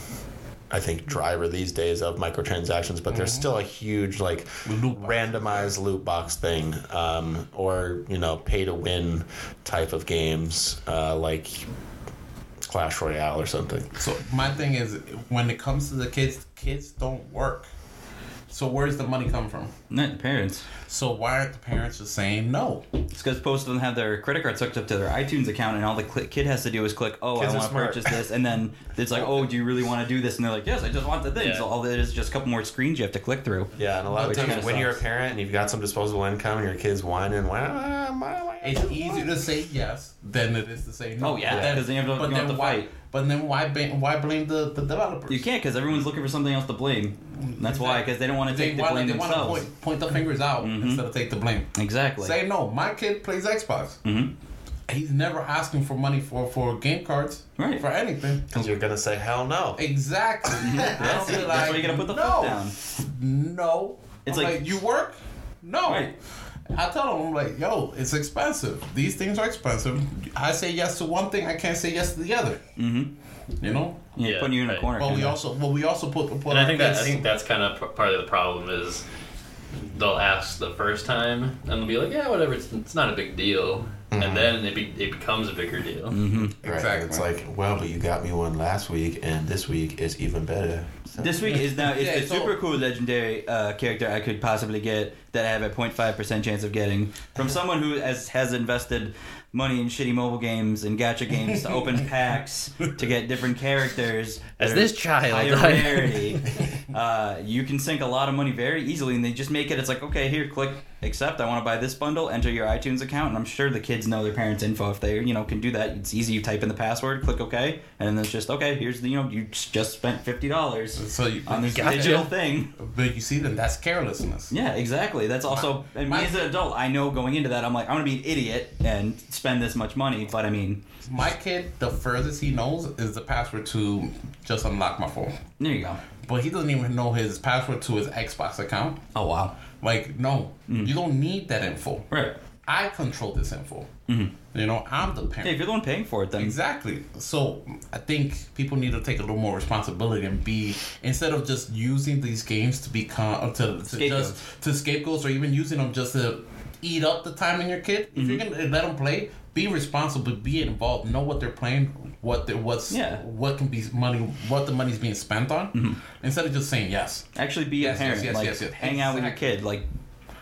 I think, driver these days of microtransactions. But there's still a huge like randomized loot box thing, um, or you know, pay to win type of games uh, like Clash Royale or something. So my thing is, when it comes to the kids, kids don't work. So where's the money come from? Not the parents. So why aren't the parents just saying no? It's because most of them have their credit cards hooked up to their iTunes account, and all the cli kid has to do is click, "Oh, Kids I want to purchase this," and then (laughs) it's like, "Oh, do you really want to do this?" And they're like, "Yes, I just want the thing." Yeah. So all it is just a couple more screens you have to click through. Yeah, and a lot of times kinda when you're a parent and you've got some disposable income and your kid's whining, well, my, It's easier to say yes than it is to say no. Oh, yeah, But then- 'cause then you have to- but you have then why? fight. But then why? Blame, why blame the, the developers? You can't because everyone's looking for something else to blame. That's why, because they don't want to take the blame they want to themselves. Point, point the fingers out Mhm. instead of take the blame. Exactly. Say no. My kid plays Xbox. hmm he's never asking for money for for game cards, Right. For anything. Because you're gonna say hell no. Exactly. That's, don't it. be That's why you gotta put the no, foot down. No. It's I'm like- you work? No. Right. I tell them I'm like, yo, it's expensive. These things are expensive. I say yes to one thing, I can't say yes to the other. Mm-hmm. You know. Yeah, Yeah, putting you in a corner. But we also, but we also put, put And I think that I think that's kind of p- part of the problem is they'll ask the first time and they'll be like, yeah, whatever, it's, it's not a big deal, and then it, be, it becomes a bigger deal. Mm-hmm. Right. Exactly. It's like, well, but you got me one last week, and this week is even better. So- This week is now is Yeah, the so- super cool legendary uh, character I could possibly get that I have a 0.5 percent chance of getting from someone who has has invested money in shitty mobile games and gacha games to open (laughs) packs to get different characters. As this child, higher I- rarity. (laughs) uh, you can sink a lot of money very easily, and they just make it. It's like okay, here, click accept. I want to buy this bundle. Enter your iTunes account, and I'm sure the kids know their parents' info if they you know can do that. It's easy. You type in the password, click OK, and then it's just okay. Here's the you know you just spent fifty dollars So you, on this digital thing. but you see, then that's carelessness. Yeah, exactly. That's also, and me my- as an adult, I know going into that, I'm like, I'm gonna be an idiot and spend this much money. But I mean, My kid, the furthest he knows is the password to just unlock my phone. there you go. But he doesn't even know his password to his Xbox account. Oh wow. Like, no, you don't need that info. Right. I control this info. Mhm. You know, I'm the Hey, parent. if you're the one paying for it, then Exactly. So I think people need to take a little more responsibility and be instead of just using these games to become to, to Scapegoats. just to scapegoats or even using them just to eat up the time in your kid. If you're gonna let them play, be responsible, be involved, know what they're playing, what they what's Yeah. what can be money, what the money's being spent on, mm-hmm. instead of just saying yes. actually be Yes, a parent. yes, yes, like, yes, yes. hang out with your kid. Like,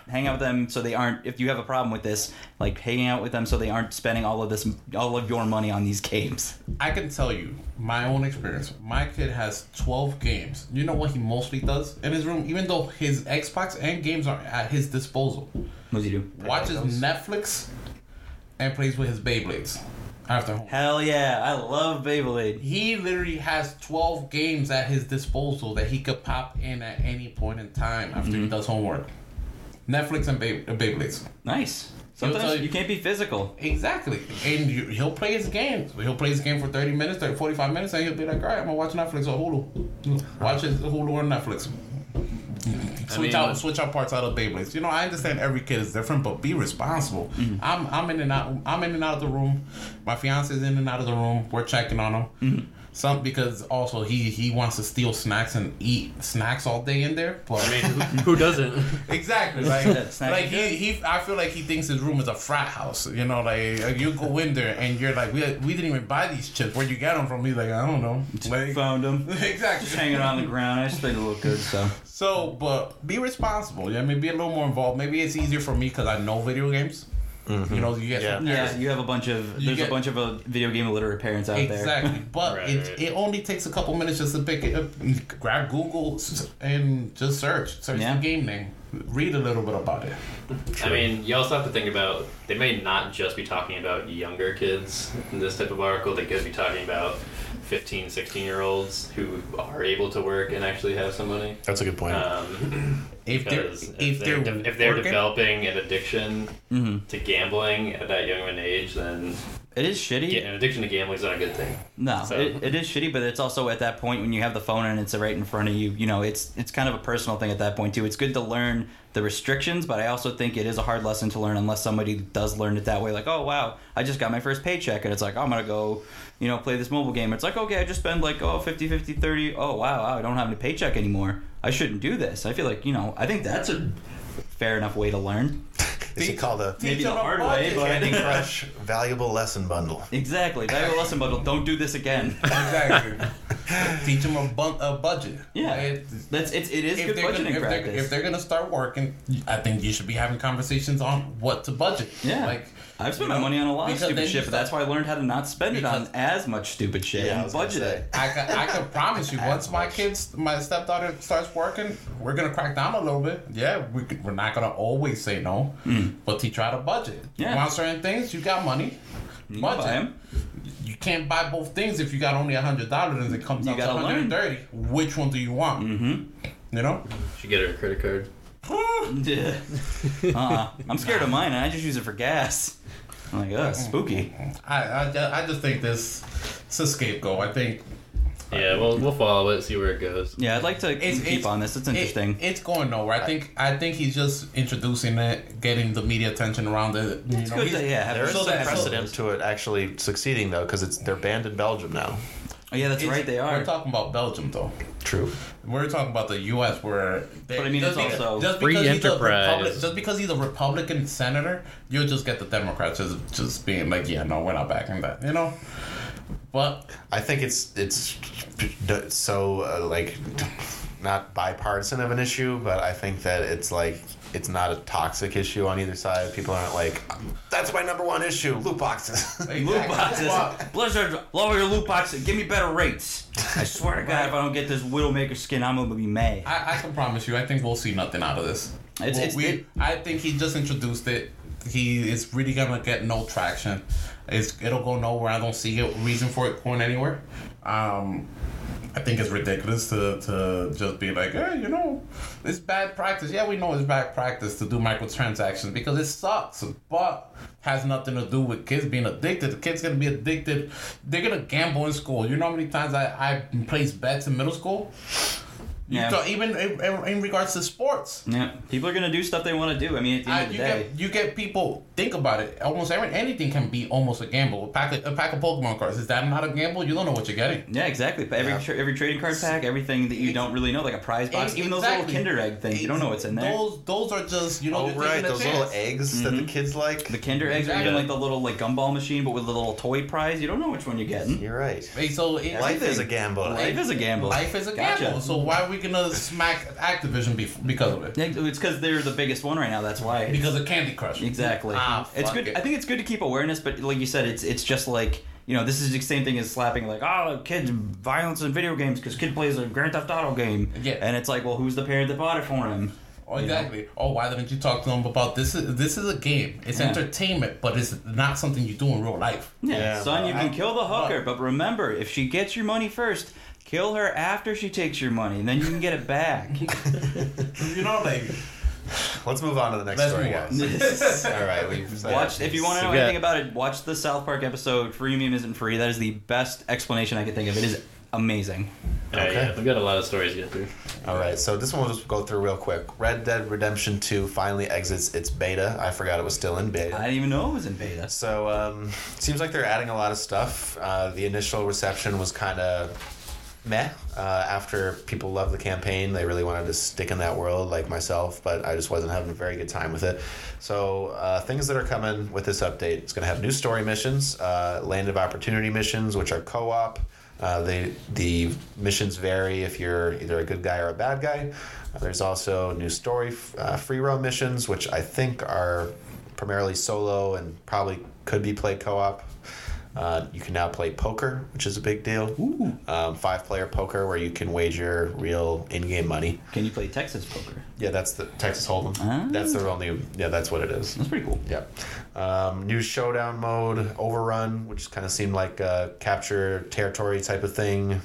hang out with them so they aren't. If you have a problem with this, like, hanging out with them so they aren't spending all of this, all of your money on these games. I can tell you my own experience. My kid has 12 games. You know what he mostly does in his room? Even though his Xbox and games are at his disposal, What does he do? watches. Netflix and plays with his Beyblades after home. Hell yeah, I love Beyblade. He literally has 12 games at his disposal that he could pop in at any point in time after he does homework. Netflix and Bey- uh, Beyblades. Nice. Sometimes you- you can't be physical. Exactly. And you, he'll play his games. He'll play his game for 30 minutes, 30, 45 minutes, and he'll be like, all right, I'm going to watch Netflix or Hulu. Watch his Hulu or Netflix. Switch mean- out, switch out parts out of Beyblades. You know, I understand every kid is different, but be responsible. I'm, I'm in and out. I'm in and out of the room. My fiance's in and out of the room. We're checking on him. Some because also he he wants to steal snacks and eat snacks all day in there. But I mean, who, (laughs) who doesn't? Exactly. (laughs) Like, Yeah, like he, he, I feel like he thinks his room is a frat house. You know, like uh, you go in there and you're like, we, we didn't even buy these chips. Where'd you get them from? He's like, I don't know. Like, Found them. (laughs) exactly. Just hanging on the ground. I just think it look good. So So, but be responsible. Yeah, I mean, be a little more involved. Maybe it's easier for me because I know video games. You know, you get Yeah. some yeah, you have a bunch of You there's get- a bunch of uh, video game illiterate parents out there. Exactly, (laughs) but Right, it, right. it only takes a couple minutes just to pick it up, grab Google and just search, search Yeah. the game name, read a little bit about it. I mean, you also have to think about they may not just be talking about younger kids in this type of article. They could be talking about 15, 16 year olds who are able to work and actually have some money. That's a good point. Um, (clears throat) If they're because if, they're, de- if they're developing an addiction Mhm. to gambling at that young of an age, then It is shitty. get, an addiction to gambling is not a good thing. No, So- it, it is shitty, but it's also at that point when you have the phone and it's right in front of you. You know, it's it's kind of a personal thing at that point too. It's good to learn the restrictions, but I also think it is a hard lesson to learn unless somebody does learn it that way. Like, oh wow, I just got my first paycheck, and it's like I'm gonna go, you know, play this mobile game. It's like okay, I just spend like oh 50, 50, 30. Oh wow, wow I don't have any paycheck anymore. I shouldn't do this. I feel like you know, I think that's a fair enough way to learn. (laughs) Is it called a Maybe the hard way, but I Candy think (laughs) Crush valuable lesson bundle? exactly valuable lesson bundle. Don't do this again. (laughs) exactly. Teach them a, bun- a budget. Yeah. It- That's it's it is if good they're, budgeting gonna, if, they're, practice. if they're gonna start working, I think you should be having conversations on what to budget. Yeah. like I've spent you my money on a lot of stupid shit, but that's why I learned how to not spend it on as much stupid shit Yeah, I and was budget it. I can, I can promise you, (laughs) once my kids, my stepdaughter starts working, we're gonna crack down a little bit. Yeah, we, could- we're not gonna always say no, but teach her how to budget. Yeah. You want certain things, you got money. You budget. buy 'em. You can't buy both things if you got only a hundred dollars and it comes You out to gotta learn. 130. Which one do you want? Mm-hmm. You know? Should get her a credit card. (laughs) (laughs) Yeah. uh-uh. I'm scared of mine, I just use it for gas. I'm like, oh, spooky. I, I, I just think this it's a scapegoat. I think Yeah, we'll we'll follow it, see where it goes. Yeah, I'd like to it's keep it's- on this. It's it- interesting. it's going nowhere. I think I think he's just introducing it, getting the media attention around it. You it's know, good he's- to, yeah, There is So some that- so- precedent to it actually succeeding though, because it's they're banned in Belgium now. Oh, yeah, that's it's- right. They are. We're talking about Belgium though. True. We're talking about the U.S. where, they, But I mean, just it's because- also just free because he's a. Republic, just because he's a Republican senator, you'll just get the Democrats just just being like, yeah, no, we're not backing that, you know. But I think it's it's so uh, like not bipartisan of an issue, but I think that it's like it's not a toxic issue on either side. People aren't like that's my number one issue: loot boxes. Loot boxes. Blizzard, lower your loot boxes. Give me better rates. I swear to God, if I don't get this Widowmaker skin, I'm gonna be mad. I, I can promise you, I think we'll see nothing out of this. It's- Well, it's- we, it- I think he just introduced it. He is really gonna get no traction. It's it'll go nowhere. I don't see a reason for it going anywhere. Um, I think it's ridiculous to, to just be like, hey, you know, it's bad practice. Yeah, we know it's bad practice to do microtransactions because it sucks, but has nothing to do with kids being addicted. The kid's gonna be addicted. They're gonna gamble in school. You know how many times I, I placed bets in middle school? You Yeah. talk- even in, in, in regards to sports. Yeah, people are gonna do stuff they want to do. I mean, at the end I, of the you day, get you get people think about it. Almost every anything can be almost a gamble. A pack of, a pack of Pokemon cards is that not a gamble? You don't know what you're getting. yeah, exactly. Every Yeah. tra- every trading card pack, everything that you don't really know, like a prize box, even those little Kinder Egg things, you don't know what's in there. Those those are just you know. oh you're right, those chance. little eggs that the mm-hmm. kids like. The Kinder Eggs, or even like the little like gumball machine, but with a little toy prize. You don't know which one you're getting. You're right. Hey, so it, Life is a gamble. Life is a gamble. Life is a Gotcha. gamble. So why are we gonna smack Activision bef- because of it? Yeah, It's because they're the biggest one right now. That's why. Because of Candy Crush. Exactly. Ah, it's good. it. I think it's good to keep awareness, but like you said, it's it's just like you know this is the same thing as slapping like oh kids violence in video games because kid plays a Grand Theft Auto game. Yeah. And it's like well who's the parent that bought it for him? Oh, exactly. Oh, why didn't you talk to them about this? Is this is a game? It's Yeah. entertainment, but it's not something you do in real life. Yeah. Yeah, Son, you can I- kill the hooker, but remember if she gets your money first. Kill her after she takes your money, and then you can get it back. (laughs) You know, like Let's move on to the next Let's story, guys. (laughs) All right, we've (laughs) Watch if you want to know anything about it. Watch the South Park episode. Freemium isn't free. That is the best explanation I can think of. It is amazing. Alright, Okay. yeah, we've got a lot of stories to get through. All right, so this one we'll just go through real quick. Red Dead Redemption 2 finally exits its beta. I forgot it was still in beta. I didn't even know it was in beta. So um, seems like they're adding a lot of stuff. Uh, the initial reception was kind of meh. Uh, after people loved the campaign, they really wanted to stick in that world, like myself. But I just wasn't having a very good time with it. So uh, things that are coming with this update: it's going to have new story missions, uh, land of opportunity missions, which are co-op. Uh, they, the missions vary if you're either a good guy or a bad guy. Uh, there's also new story uh, free roam missions, which I think are primarily solo and probably could be played co-op. Uh, you can now play poker, which is a big deal. Ooh. Um, five-player poker where you can wager real in-game money. Can you play Texas poker? Yeah, that's the Texas Hold'em. Ah. That's their only. Yeah, that's what it is. That's pretty cool. Yeah. Um, new showdown mode, overrun, which kind of seemed like a capture territory type of thing.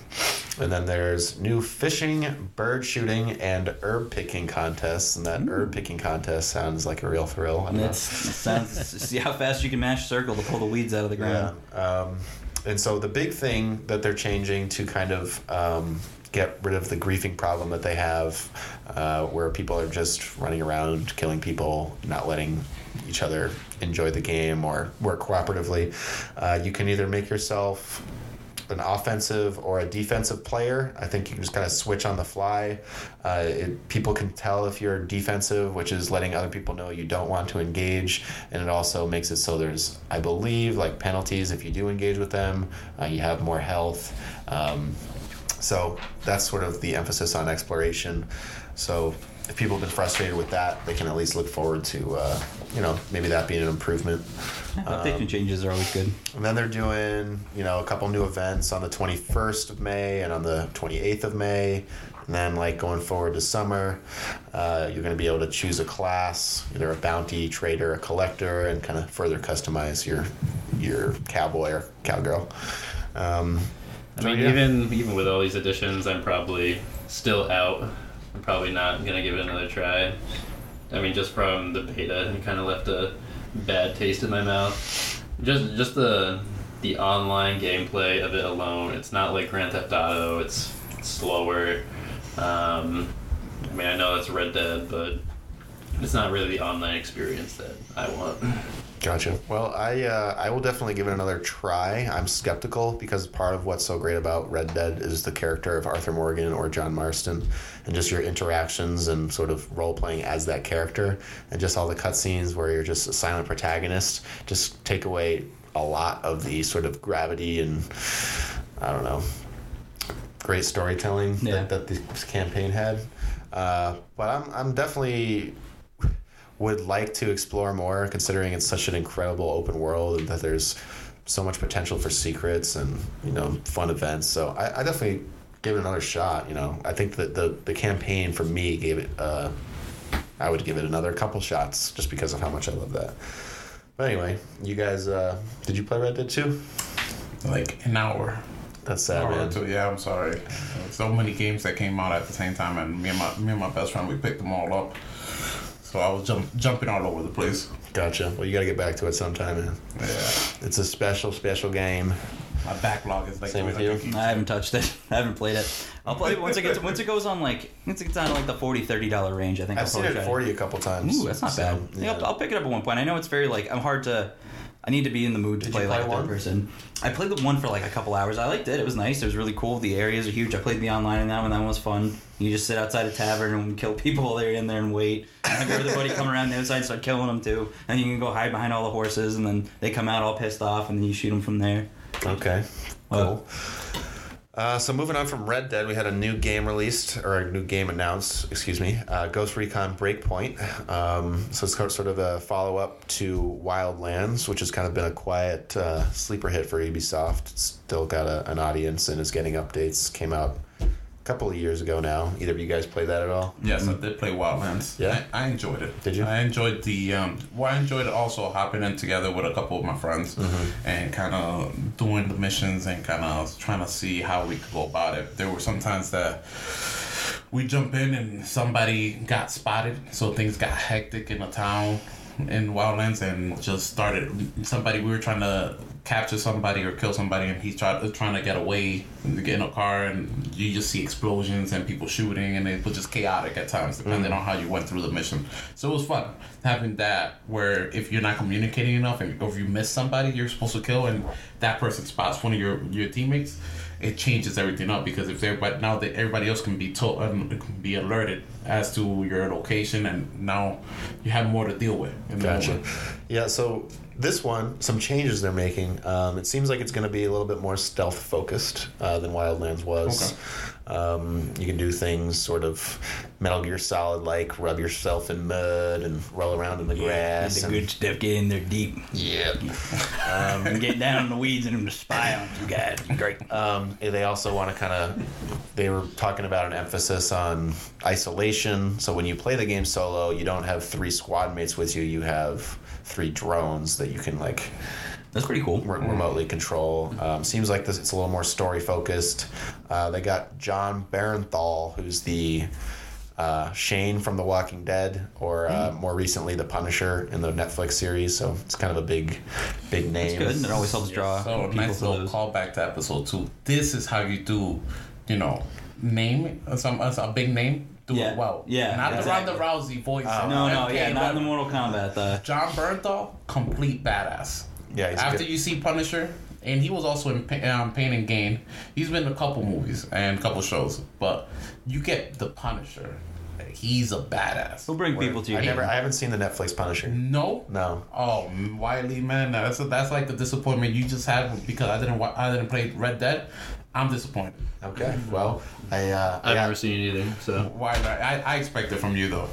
And then there's new fishing, bird shooting, and herb picking contests. And that herb picking contest sounds like a real thrill. I. It sounds. see how fast you can mash circle to pull the weeds out of the Yeah. ground. Um, and so the big thing that they're changing to kind of um, get rid of the griefing problem that they have, uh, where people are just running around killing people, not letting each other enjoy the game or work cooperatively. Uh, you can either make yourself an offensive or a defensive player. I think you can just kind of switch on the fly. Uh, it, people can tell if you're defensive, which is letting other people know you don't want to engage, and it also makes it so there's, I believe, like penalties if you do engage with them. Uh, you have more health. Um, so that's sort of the emphasis on exploration. So if people have been frustrated with that, they can at least look forward to, uh, you know, maybe that being an improvement. Update and changes are always good. And then they're doing, you know, a couple new events on the 21st of May and on the 28th of May. And then, like, going forward to summer, uh, you're going to be able to choose a class, either a bounty, trader, a collector, and kind of further customize your your cowboy or cowgirl. Um, I mean, yeah. even even with all these additions, I'm probably still out. I'm probably not gonna give it another try. I mean, just from the beta, it kind of left a bad taste in my mouth. just just the the online gameplay of it alone. It's not like Grand Theft Auto. It's slower. Um, I mean, I know it's Red Dead, but it's not really the online experience that I want. (laughs) Gotcha. Well, I uh, I will definitely give it another try. I'm skeptical because part of what's so great about Red Dead is the character of Arthur Morgan or John Marston, and just your interactions and sort of role playing as that character, and just all the cutscenes where you're just a silent protagonist, just take away a lot of the sort of gravity and I don't know, great storytelling Yeah. that, that this campaign had. Uh, but I'm I'm definitely would like to explore more, considering it's such an incredible open world and that there's so much potential for secrets and you know fun events. So I, I definitely give it another shot. You know, I think that the the campaign for me gave it. Uh, I would give it another couple shots just because of how much I love that. But anyway, you guys, uh, did you play Red Dead 2? Like an hour. That's sad, Hour man. two. Yeah, I'm sorry. So many games that came out at the same time, and me and my me and my best friend we picked them all up. So I was jump, jumping all over the place. Gotcha. Well, you got to get back to it sometime, man. Yeah, It's a special, special game. My backlog is like Same with you? I haven't touched it. (laughs) I haven't played it. I'll play it once it gets once it goes on like once it gets down to like the 40 30 dollar range. I think I've I'll seen it try 40 a couple times. Ooh, that's not so, bad. I think yeah. I'll, I'll pick it up at one point. I know it's very like I'm hard to. I need to be in the mood to Did play you like play a third person. I played the one for like a couple hours. I liked it. It was nice. It was really cool. The areas are huge. I played the online in that one. That one was fun. You just sit outside a tavern and kill people while they're in there and wait. And have your other buddy come around the outside and start killing them too. And you can go hide behind all the horses and then they come out all pissed off and then you shoot them from there. Okay, cool. Uh, so moving on from Red Dead, we had a new game released or a new game announced. Excuse me, uh, Ghost Recon Breakpoint. Um, so it's sort of a follow up to Wildlands, which has kind of been a quiet uh, sleeper hit for Ubisoft. It's still got a, an audience and is getting updates. Came out couple of years ago now. Either of you guys play that at all? Yes, I did play Wildlands. Yeah? I, I enjoyed it. Did you? I enjoyed the. Um, well, I enjoyed it also hopping in together with a couple of my friends Mm-hmm. and kind of doing the missions and kind of trying to see how we could go about it. There were sometimes that we jump in and somebody got spotted, so things got hectic in the town in Wildlands and just started. Somebody we were trying to capture somebody or kill somebody, and he's trying trying to get away, and get in a car, and you just see explosions and people shooting, and it was just chaotic at times, depending on how you went through the mission. So it was fun having that where if you're not communicating enough, and if you miss somebody you're supposed to kill, and that person spots one of your your teammates it changes everything up because if everybody now that everybody else can be told um, can be alerted as to your location and now you have more to deal with. in Gotcha. Yeah, so this one, some changes they're making. Um, it seems like it's going to be a little bit more stealth focused uh, than Wildlands was. Um, you can do things sort of Metal Gear Solid like rub yourself in mud and roll around in the grass. the and- good stuff, get in there deep. yeah. (laughs) and get down in the weeds and to spy on you guys. Great. Um, they also want to kind of, they were talking about an emphasis on isolation. So when you play the game solo, you don't have three squad mates with you. You have three drones that you can like That's pretty cool. re- remotely control. Um, seems like this it's a little more story focused. Uh, they got Jon Bernthal, who's the uh, Shane from The Walking Dead, or uh, more recently the Punisher in the Netflix series. So it's kind of a big, big name. Good. And it always helps draw So a people nice for little those. callback to episode two. This is how you do, you know, name some a big name. Do Yeah. it well. Yeah, Not exactly. the Ronda Rousey voice. Oh. No, no, Okay, yeah, not in the Mortal Kombat. The Jon Bernthal, complete badass. Yeah, he's After good. you see Punisher, and he was also in um, Pain and Gain. He's been in a couple movies and a couple shows, but you get the Punisher. He's a badass. he'll bring people to your I never, I haven't seen the Netflix Punisher. No. No. Oh, Wiley, man, that's that's like the disappointment you just had because I didn't I didn't play Red Dead. I'm disappointed. Okay. Well, I. Uh, I've yeah. never seen it either, so Wiley, I, I expect it from you though.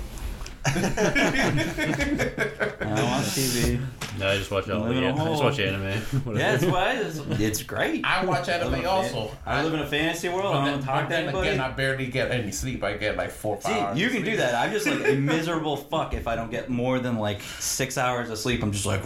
I want TV. no, I just watch all Live in the a I just watch anime. (laughs) Whatever. Yeah, that's why it's, it's great. I watch anime a also. fan- I live in a fantasy world. I then, don't talk but to anybody. again, I barely get any sleep. I get like four, five See, hours. you of can do that. I'm just like a (laughs) miserable fuck if I don't get more than like six hours of sleep. I'm just like,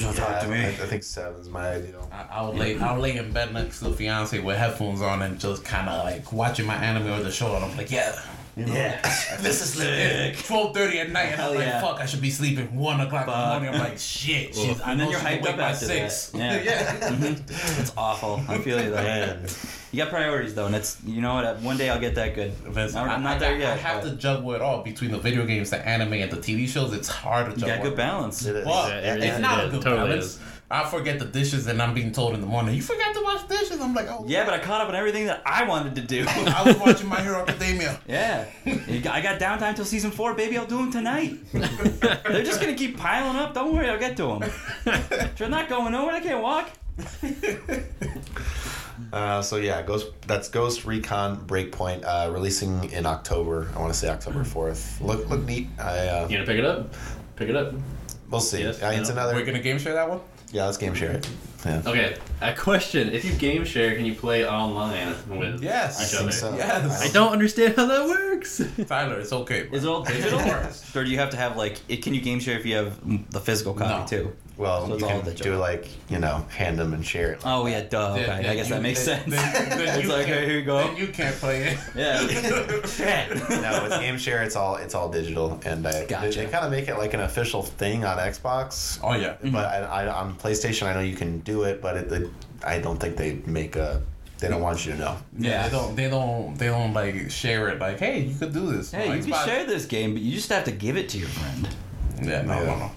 don't talk to I, me. I think seven's my ideal. I- I'll lay I'll lay in bed next to the fiance with headphones on and just kind of like watching my anime or the show, and I'm like, yeah, You know? Yeah. (laughs) this is sick. Twelve thirty at night, and I'm like, yeah. "Fuck, I should be sleeping one o'clock in the morning." I'm like, "Shit!" she's, I and then you're she's hyped awake up by after six. that. Yeah. (laughs) Mm-hmm. It's awful. I feel you though. (laughs) Man. You got priorities though, and it's you know what? One day I'll get that good. Listen, I'm I, not I, there got- yet. I have but to juggle it all between the video games, the anime, and the TV shows. It's hard to You juggle. got good balance. It is. But Yeah, it it's is. not It a good totally balance. is. I forget the dishes, and I'm being told in the morning, "You forgot to wash dishes." I'm like, "Oh, Yeah, but I caught up on everything that I wanted to do. (laughs) I was watching My Hero Academia." (laughs) yeah, I got downtime till season four, baby. I'll do them tonight. (laughs) They're just gonna keep piling up. Don't worry, I'll get to them. They're not going nowhere. I can't walk. Uh, so yeah, Ghost. That's Ghost Recon Breakpoint, uh, releasing in October. I want to say October fourth. Look, look neat. I uh, You gonna pick it up? Pick it up. we'll see. Yes, Uh, it's another. We're gonna game share that one. Yeah, let's game share it. Yeah. Okay, a question. If you game share, can you play online with Yes. I each think other? so. Yes. I don't understand how that works. (laughs) Tyler, it's okay. Bro. Is it all digital, or do you have to have like? It, can you game share if you have the physical copy No. too? Well, So it's you all can digital. do like you know, hand them and share it. Oh yeah, duh. Okay, Then- I guess you- that makes then- sense. Then, then (laughs) it's you like, can't- here you go. Then you can't play it. Yeah. (laughs) Shit. no, with game share, it's all it's all digital, and uh, Gotcha. they, they kind of make it like an official thing on Xbox. Oh yeah. But I, I, on PlayStation, I know you can do it, but it, it, I don't think they make a. They don't want you to know. Yeah, Yeah. they don't. They don't. They don't like share it. Like, hey, you could do this. Hey, on you can share this game, but you just have to give it to your friend. Yeah, no, no, no.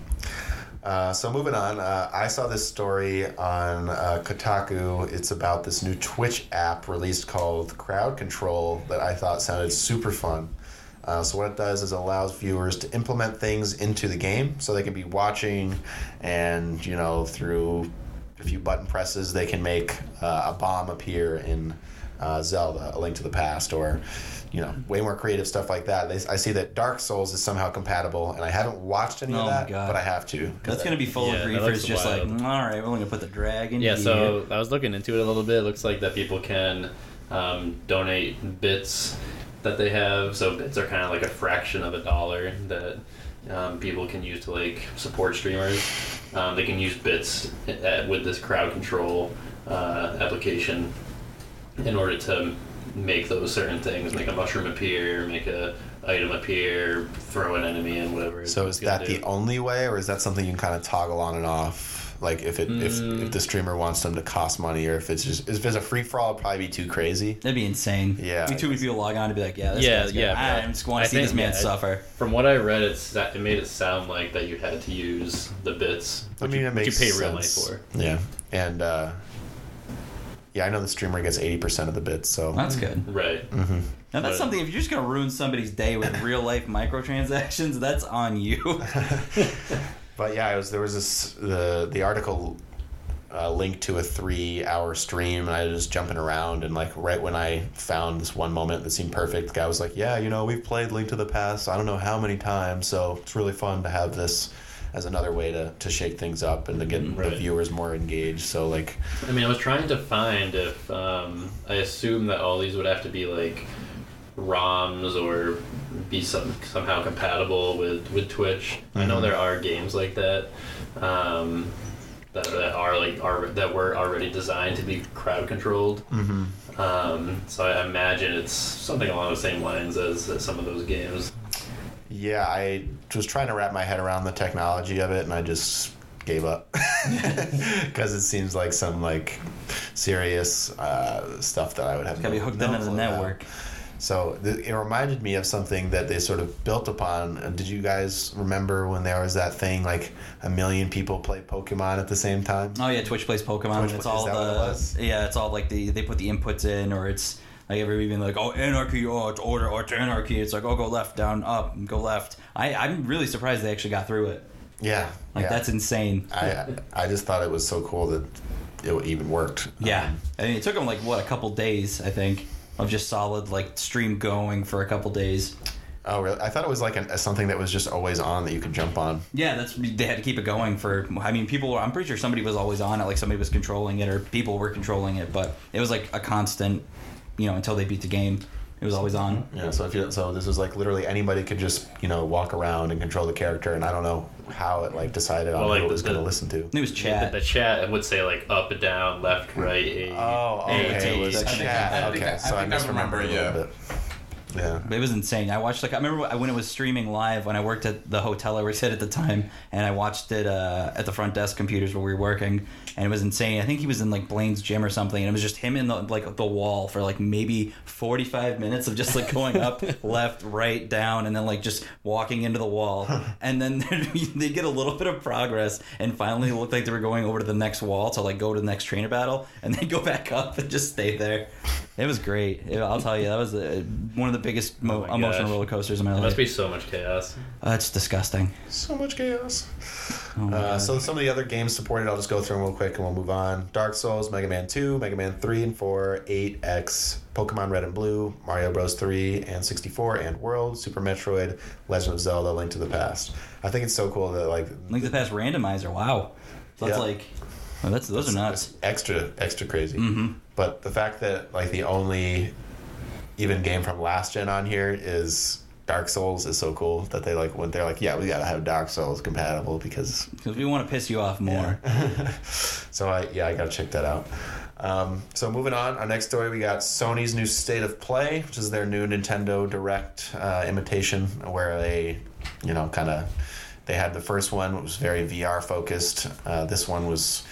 Uh, so moving on, uh, I saw this story on uh, Kotaku. It's about this new Twitch app released called Crowd Control that I thought sounded super fun. Uh, so what it does is allows viewers to implement things into the game, so they can be watching, and you know through a few button presses they can make uh, a bomb appear in uh, Zelda: A Link to the Past, or you know way more creative stuff like that. They, I see that Dark Souls is somehow compatible, and I haven't watched any Oh of that, God. but I have to. That's gonna be full Yeah, of that griefers. Just like, wild. "Mm, all right, we're only gonna put the dragon. Yeah, here." so I was looking into it a little bit. It looks like that people can um, donate bits that they have. So bits are kind of like a fraction of a dollar that um, people can use to like support streamers. Um, they can use bits at, with this crowd control uh, application in order to make those certain things, make a mushroom appear, make a item appear, throw an enemy in, whatever. So is it's gonna that do. the only way, or is that something you can kind of toggle on and off? Like if it if, Mm. if the streamer wants them to cost money, or if it's just if it's a free for all, it'd probably be too crazy. that'd be insane. Yeah, we too many guess. people log on to be like, yeah, this Yeah, guy's good. yeah, I'm just want I to see this man yeah, suffer. From what I read, it's that it made it sound like that you had to use the bits, I which mean, you, it makes you pay real money sense. for. Yeah, and uh, yeah, I know the streamer gets eighty percent of the bits. So That's good. Right. Mhm. Now that's But- something. If you're just gonna ruin somebody's day with (laughs) real life microtransactions, that's on you. (laughs) (laughs) But yeah, it was there was this the the article uh, linked to a three hour stream, and I was just jumping around, and like right when I found this one moment that seemed perfect, the guy was like, "Yeah, you know, we've played Link to the Past, I don't know how many times, so it's really fun to have this." As another way to, to shake things up and to get the viewers more engaged. So like, I mean, I was trying to find if um, I assume that all these would have to be like ROMs or be some somehow compatible with with Twitch. I know Mhm. there are games like that. Um, that, that are like are that were already designed to be crowd controlled. mm-hmm. Um, so I imagine it's something along the same lines as, as some of those games. Yeah, I was trying to wrap my head around the technology of it, and I just gave up (laughs) because it seems like some like serious uh, stuff that I would have. Gotta be hooked no into the clue about. network. So th- it reminded me of something that they sort of built upon. Uh, Did you guys remember when there was that thing like a million people play Pokemon at the same time? Oh yeah, Twitch plays Pokemon. Twitch it's all is that what it the was? yeah, it's all like the they put the inputs in, or it's like everybody being like, oh anarchy, oh it's order, or it's anarchy. It's like oh go left, down, up, and go left. I I'm really surprised they actually got through it. Yeah, Like yeah. that's insane. I I just thought it was so cool that it even worked. Yeah, Um, I mean it took them like what a couple days, I think, of just solid like stream going for a couple days. oh, really? I thought it was like an, something that was just always on that you could jump on. Yeah, that's they had to keep it going for. I mean, people. I'm pretty sure somebody was always on it, like somebody was controlling it, or people were controlling it, but it was like a constant, you know, until they beat the game. It was always on. Yeah, so if you, so this was like literally anybody could just you know walk around and control the character, and I don't know how it like decided on Well, like who it was going to listen to. It was chat. The, the chat would say like up, and down, left, right, A. Oh, okay, T. it was I think- chat. I think- okay, I so I, think I misremembered remember, a little yeah. It was insane. I watched like I remember when it was streaming live when I worked at the hotel I worked at at the time, and I watched it uh, at the front desk computers where we were working, and it was insane. I think he was in like Blaine's gym or something, and it was just him in the like the wall for like maybe forty five minutes of just like going up, (laughs) left, right, down, and then like just walking into the wall, (laughs) and then (laughs) they get a little bit of progress, and finally it looked like they were going over to the next wall to like go to the next trainer battle, and then go back up and just stay there. It was great. I'll tell you, that was uh, one of the biggest mo- Oh emotional gosh. roller coasters in my There life. must be so much chaos. Uh, it's disgusting. So much chaos. Oh Uh, so some of the other games supported, I'll just go through them real quick and we'll move on. Dark Souls, Mega Man 2, Mega Man 3 and 4, 8X, Pokemon Red and Blue, Mario Bros. 3 and 64 and World, Super Metroid, Legend of Zelda, Link to the Past. I think it's so cool that like Link to the Past randomizer. Wow. So that's Yeah. like, well, that's those are nuts. extra extra crazy. Mm-hmm. But the fact that like the only even game from last gen on here is Dark Souls is so cool that they like went. they're like, yeah, we gotta have Dark Souls compatible because (laughs) Because we want to piss you off more. (laughs) so I yeah I gotta check that out. Um, so moving on, our next story we got Sony's new State of Play, which is their new Nintendo Direct uh, imitation, where they, you know, kind of they had the first one it was very VR focused. Uh, this one was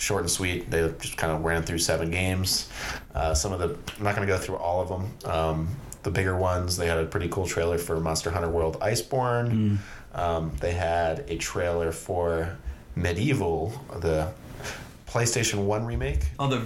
short and sweet. They just kind of ran through seven games. Uh, some of the I'm not going to go through all of them. Um, the bigger ones, they had a pretty cool trailer for Monster Hunter World Iceborne. Um, they had a trailer for MediEvil, the PlayStation One remake. Oh, the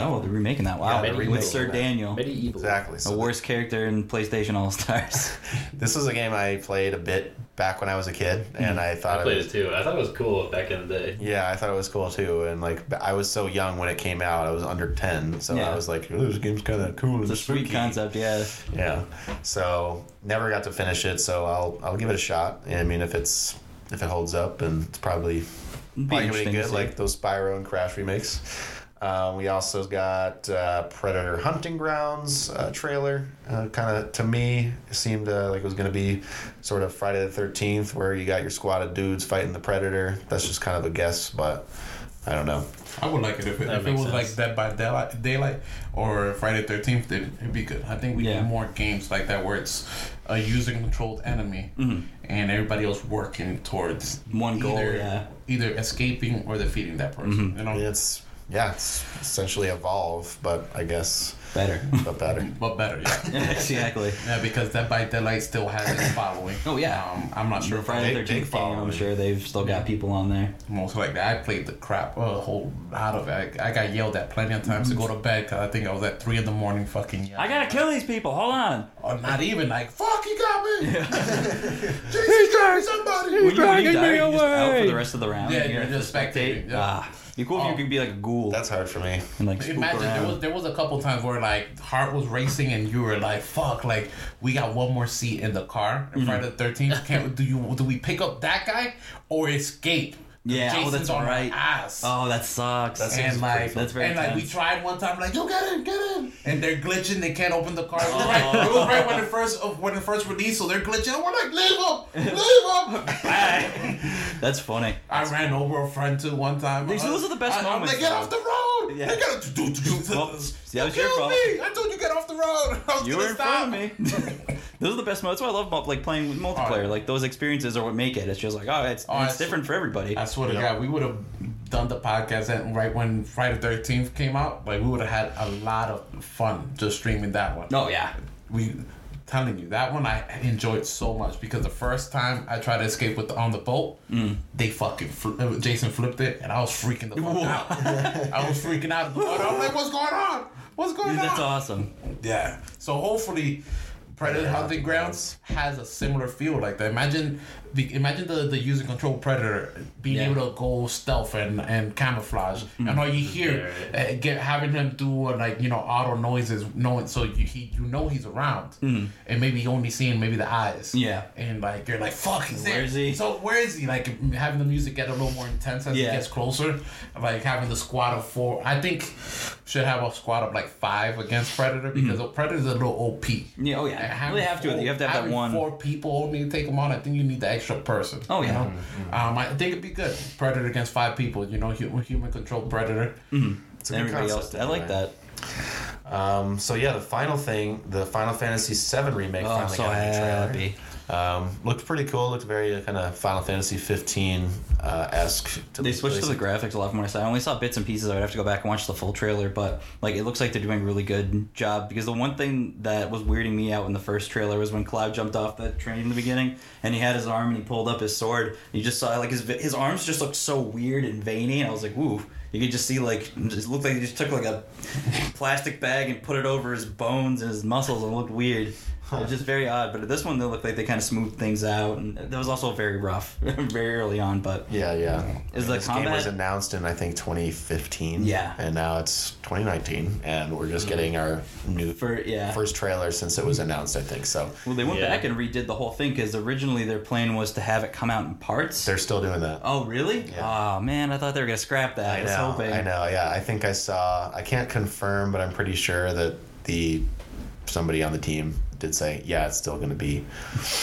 oh, they're remaking that. Wow, Yeah, with Sir that. Daniel, MediEvil. Exactly. the So worst character in PlayStation All Stars. (laughs) this is a game I played a bit back when I was a kid, and I thought I it played was, it too. I thought it was cool back in the day. Yeah, I thought it was cool too, and like I was so young when it came out, I was under ten, so Yeah. I was like, "Oh, "This game's kind of cool It's and a sweet concept, yeah. Yeah, so never got to finish it, so I'll I'll give it a shot. I mean, if it's if it holds up, and it's probably It'd be probably gonna be interesting to good, like those Spyro and Crash remakes. Um, we also got uh, Predator Hunting Grounds uh, trailer. Uh, kind of to me seemed uh, like it was going to be sort of Friday the Thirteenth, where you got your squad of dudes fighting the Predator. That's just kind of a guess, but I don't know. I would like it if it, if it was sense. like Dead by Daylight, Daylight or Friday Thirteenth. It'd be good. I think we Yeah. need more games like that where it's a user controlled enemy and everybody else working towards Mm-hmm. One goal, either, yeah. either escaping or defeating that person. You know, it's yeah, it's essentially evolve, but I guess Better. (laughs) but better. but better. Yeah. (laughs) exactly. Yeah, because Dead by Daylight still has its following. Oh, yeah. um, I'm not sure if I Friday Big- the big 13th game, I'm sure they've still got people on there. most likely I played the crap a whole lot of it. I, I got yelled at plenty of times to go to bed because I think I was at three in the morning fucking. Yelling. I gotta kill these people. Hold on. Or not even like fuck, you got me. (laughs) Jesus, got me somebody. When you, when you die, you're just out for the rest of the round. Yeah, You you're have to just spectating, yeah. Ah, be cool if Oh. you could be like a ghoul That's hard for me. and like spook Imagine around. there was there was a couple times where like heart was racing and you were like fuck like we got one more seat in the car Mm-hmm. in Friday the Thirteenth. Can't do you do we pick up that guy or escape? Yeah, oh, that's on right. our ass. oh, that sucks. That's- and seems like, That's very and like we tried one time, like, yo, get in, get in, and they're glitching. They can't open the car. It was, Oh. right, it was right when it first of when it first released, so they're glitching. And we're like, leave him, leave him. (laughs) That's funny. I ran over a friend too one time. These- those are the best I, moments, I'm like, get off the road. Yeah. They gotta do do do. Well, that was Kill your fault. me. I told you get off the road. (laughs) I was You were in stop. front of me. (laughs) Those are the best modes. That's why I love mul- like playing with multiplayer. Oh, yeah. Like those experiences are what make it. It's just like oh, it's, Oh, it's different for everybody. I swear to Yeah. God, we would have done the podcast and right when Friday Thirteenth came out. Like we would have had a lot of fun just streaming that one. Oh yeah, we telling you that one I enjoyed so much because the first time I tried to escape with the, on the boat, Mm. they fucking fl- uh, Jason flipped it and I was freaking the fuck out. (laughs) I was freaking out. in the water. I'm like, what's going on? What's going that's on? That's awesome. Yeah. So hopefully, Predator Hunting Grounds has a similar feel like that. Imagine the imagine the the user control Predator being Yeah. able to go stealth and and camouflage, and all you hear uh, get having him do uh, like you know auto noises, knowing so you he you know he's around, and maybe you only seeing maybe the eyes. Yeah. And like you're like fuck, he's Where there. is he? So where is he? Like having the music get a little more intense as Yeah. it gets closer. Like having the squad of four. I think should have a squad of like five against Predator because Predator's a little OP. Mm-hmm. Yeah, oh yeah. And having Well, they have to. You have to have that one. Four people only to take them on. I think you need the extra person. Oh, you yeah. know? Um, I think it'd be good. Predator against five people. You know, human, human controlled Predator. It's a good Everybody else. I like that. Um, so yeah, the final thing, the Final Fantasy VII remake Oh, I'm finally so got a new trailer. happy. Um, looked pretty cool. Looked very kind of Final Fantasy 15 uh, esque. They switched to the graphics a lot more. So I only saw bits and pieces. I would have to go back and watch the full trailer, but like it looks like they're doing a really good job. Because the one thing that was weirding me out in the first trailer was when Cloud jumped off that train in the beginning, and he had his arm and he pulled up his sword. You just saw like his his arms just looked so weird and veiny, and I was like, "Woo!" You could just see like it looked like he just took like a plastic bag and put it over his bones and his muscles, and it looked weird. It was just very odd, but this one they looked like they kind of smoothed things out, and that was also very rough, (laughs) very early on. But Yeah, yeah. Is the this game was announced in I think 2015. Yeah. and now it's 2019, and we're just mm-hmm. getting our new for yeah, first trailer since it was announced. I think so. Well, they went Yeah. back and redid the whole thing because originally their plan was to have it come out in parts. They're still doing that. oh, really? Yeah. Oh man, I thought they were gonna scrap that. I, I was know. hoping. I know. Yeah, I think I saw. I can't confirm, but I'm pretty sure that the somebody on the team did say, yeah, it's still going to be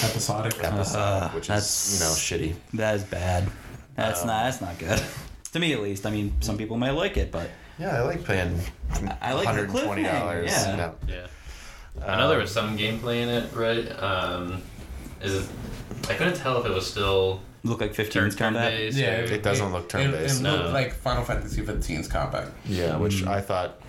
Episodic. episodic, Uh, which that's- is you know shitty. That is bad. That's Um, not. That's not good. (laughs) to me, at least. I mean, some people might like it, but Yeah, I like paying I like the hundred and twenty dollars. cliffhanger, yeah. You know. Yeah. I know there was some gameplay in it, right? Um, is it? I couldn't tell if it was still look like 15 turn combat. based. Yeah, It doesn't look turn-based. It, it looked No. like Final Fantasy 15's combat. Yeah, which I thought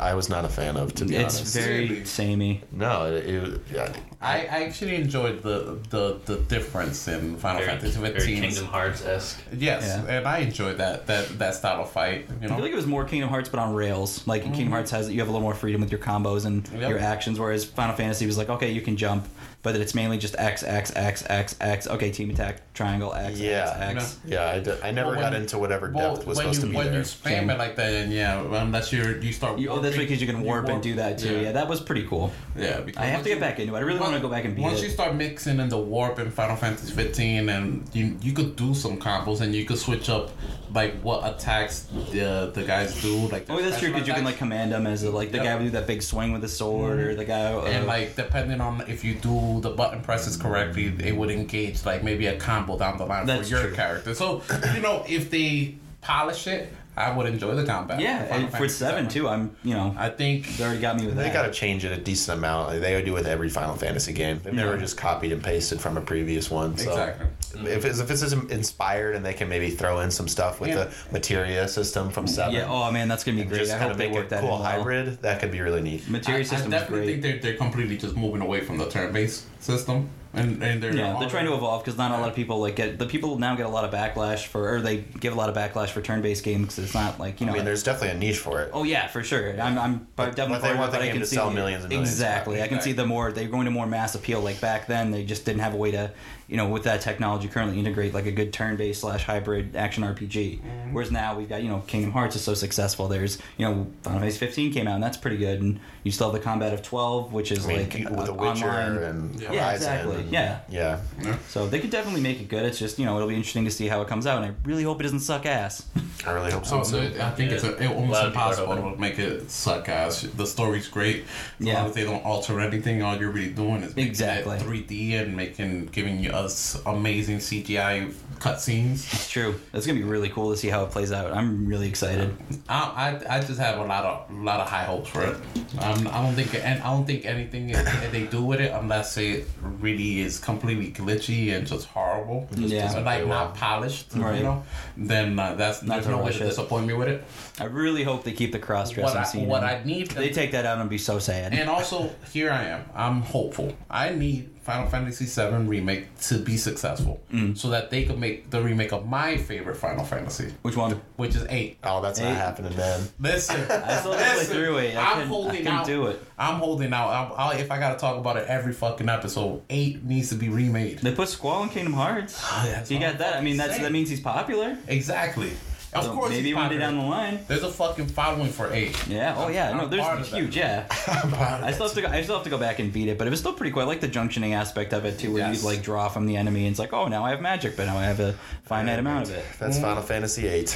I was not a fan of, to be It's honest. very samey. no, it, it, yeah, I, I actually enjoyed the, the, the difference in Final Very, Fantasy very Kingdom Hearts esque. Yes, Yeah. and I enjoyed that that that style of fight. You I feel like it was more Kingdom Hearts, but on rails. Like Kingdom Hearts has, you have a little more freedom with your combos and Mm-hmm. Yep. your actions, whereas Final Fantasy was like, okay, you can jump, but it's mainly just X, X, X, X, X. Okay, team attack, triangle, X, Yeah. X, X. yeah. I, d- I never Well, got when- into whatever well, depth was supposed you to be when there. you spam it like that, and yeah, unless you're you start. You, oh, that's because you can warp and do that too. Yeah. that was pretty cool. Yeah, because I have to get you- back into it. I really want to go back and beat Once it. you start mixing in the warp in Final Fantasy 15, and you you could do some combos, and you could switch up like what attacks the the guys do. Like Oh, their that's true because you can like command them as a, like the Yep. guy would do that big swing with the sword, or the guy. Uh, and like depending on if you do the button presses correctly, it would engage like maybe a combo down the line That's for your true. character. So you know if they polish it, I would enjoy the combat. yeah, Final and for seven too. I'm you know I think they already got me with that. They that. got to change it a decent amount. Like they do with every Final Fantasy game. They've never just copied and pasted from a previous one. So exactly. if it's, if it's inspired and they can maybe throw in some stuff with Yeah. the materia system from Seven, yeah. Oh man, that's gonna be great. just I kind hope of they make work that cool in well. hybrid, that could be really neat. Materia I, I system is definitely great. think they're they're completely just moving away from the turn-based system, and and they're Yeah, they're trying to evolve because not a lot of people like get the people now get a lot of backlash for or they give a lot of backlash for turn-based games because it's not like you know. I mean, there's definitely a niche for it. Oh yeah, for sure. I'm, I'm But- definitely but they want it, the but I game can to see sell the- millions and millions. Exactly, I can see the more they're going to more mass appeal. Like back then, they just didn't have a way to, you know, with that technology currently integrate like a good turn-based slash hybrid action RPG. Mm-hmm. Whereas now we've got you know Kingdom Hearts is so successful. There's you know Final Fantasy 15 came out and that's pretty good, and you still have the combat of 12, which is I mean, like you- with uh, The Witcher online. and Yeah. Horizon. Yeah, exactly. and- Yeah. yeah. So they could definitely make it good. It's just you know it'll be interesting to see how it comes out, and I really hope it doesn't suck ass. (laughs) I really hope so. Oh, so I think it's a, it almost lot of people are impossible to make it suck ass. The story's great. As Yeah. long as they don't alter anything, all you're really doing is making Exactly. it 3D and making giving you us amazing CGI cutscenes. It's true. It's gonna be really cool to see how it plays out. I'm really excited. I, I, I just have a lot of lot of high hopes for it. Um, I don't think and I don't think anything they do with it unless it really is completely glitchy and just horrible. Just, Yeah. just, like not polished, Right. you know. Then uh, that's Not there's to no way to it. disappoint me with it. I really hope they keep the cross What dressing I, scene. what. I need If they take that out, I'd be so sad. And also, here I am. I'm hopeful. I need Final Fantasy VII remake to be successful, Mm. so that they could make the remake of my favorite Final Fantasy, Which one? which is eight. Oh, that's not Hey. happening, man. Listen, I still have to play listen, through it. I I'm couldn't, I holding couldn't out. do it. I'm holding out. I'll, I'll, if I gotta talk about it every fucking episode, eight needs to be remade. They put Squall in Kingdom Hearts. (sighs) that's So you got that. I mean, that's saying. that means he's popular. Exactly. Of So course, maybe he's one day down the line. There's a fucking following for eight. Yeah. Oh yeah. I'm No, part there's of that. huge. Yeah. (laughs) I still have to. Go, I still have to go back and beat it, but it was still pretty cool. I like the junctioning aspect of it too, where Yes. you like draw from the enemy, and it's like, oh, now I have magic, but now I have a finite amount of it. That's Final Fantasy VIII.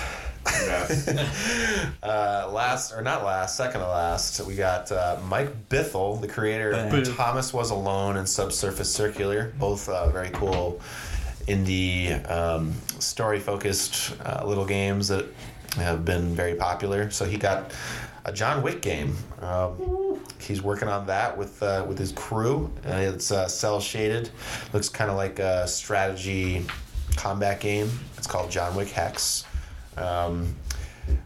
(laughs) Uh, last or not last, second to last, we got uh, Mike Bithell, the creator of Thomas Was Alone and Subsurface Circular, both uh, very cool indie um, story focused uh, little games that have been very popular. So he got a John Wick game. Um, he's working on that with uh, with his crew. Uh, it's uh, cell shaded. Looks kind of like a strategy combat game. It's called John Wick Hex. Um,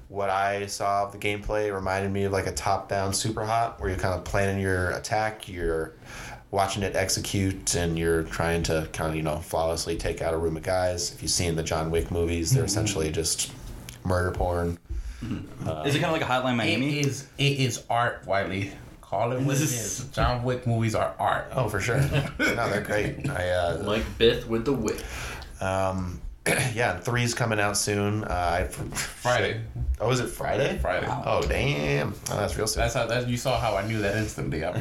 what I saw of the gameplay reminded me of like a top down Superhot where you're kind of planning your attack, you're watching it execute, and you're trying to kind of, you know, flawlessly take out a room of guys. If you've seen the John Wick movies, they're essentially just murder porn. Is it kind of like a Hotline Miami? It is. It is art, Wiley. Call it what it is. John Wick movies are art. Oh, for sure. (laughs) no, they're great. I, uh, Mike Bith with the wick um, (clears throat) yeah, and three's coming out soon. Uh, I, Friday. Oh, is it Friday? Friday. Oh, damn. Oh, that's real soon. That's how. That, you saw how I knew that instantly. I,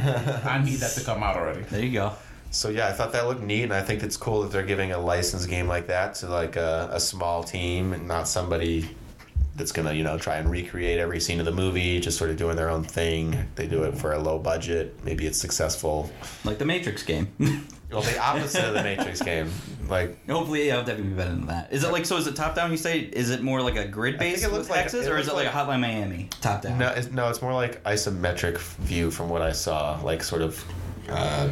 I need that to come out already. There you go. So yeah, I thought that looked neat, and I think it's cool that they're giving a licensed game like that to like a, a small team and not somebody that's gonna you know try and recreate every scene of the movie. Just sort of doing their own thing. They do it for a low budget. Maybe it's successful. Like the Matrix game. (laughs) Well, the opposite of the Matrix game. Like Hopefully, yeah, I'll definitely be better than that. Is it like so? Is it top down? You say? Is it more like a grid based with like- hexes, or is it like, like- a Hotline Miami top down? no, it's, no, it's more like isometric view from what I saw. Like sort of. Uh,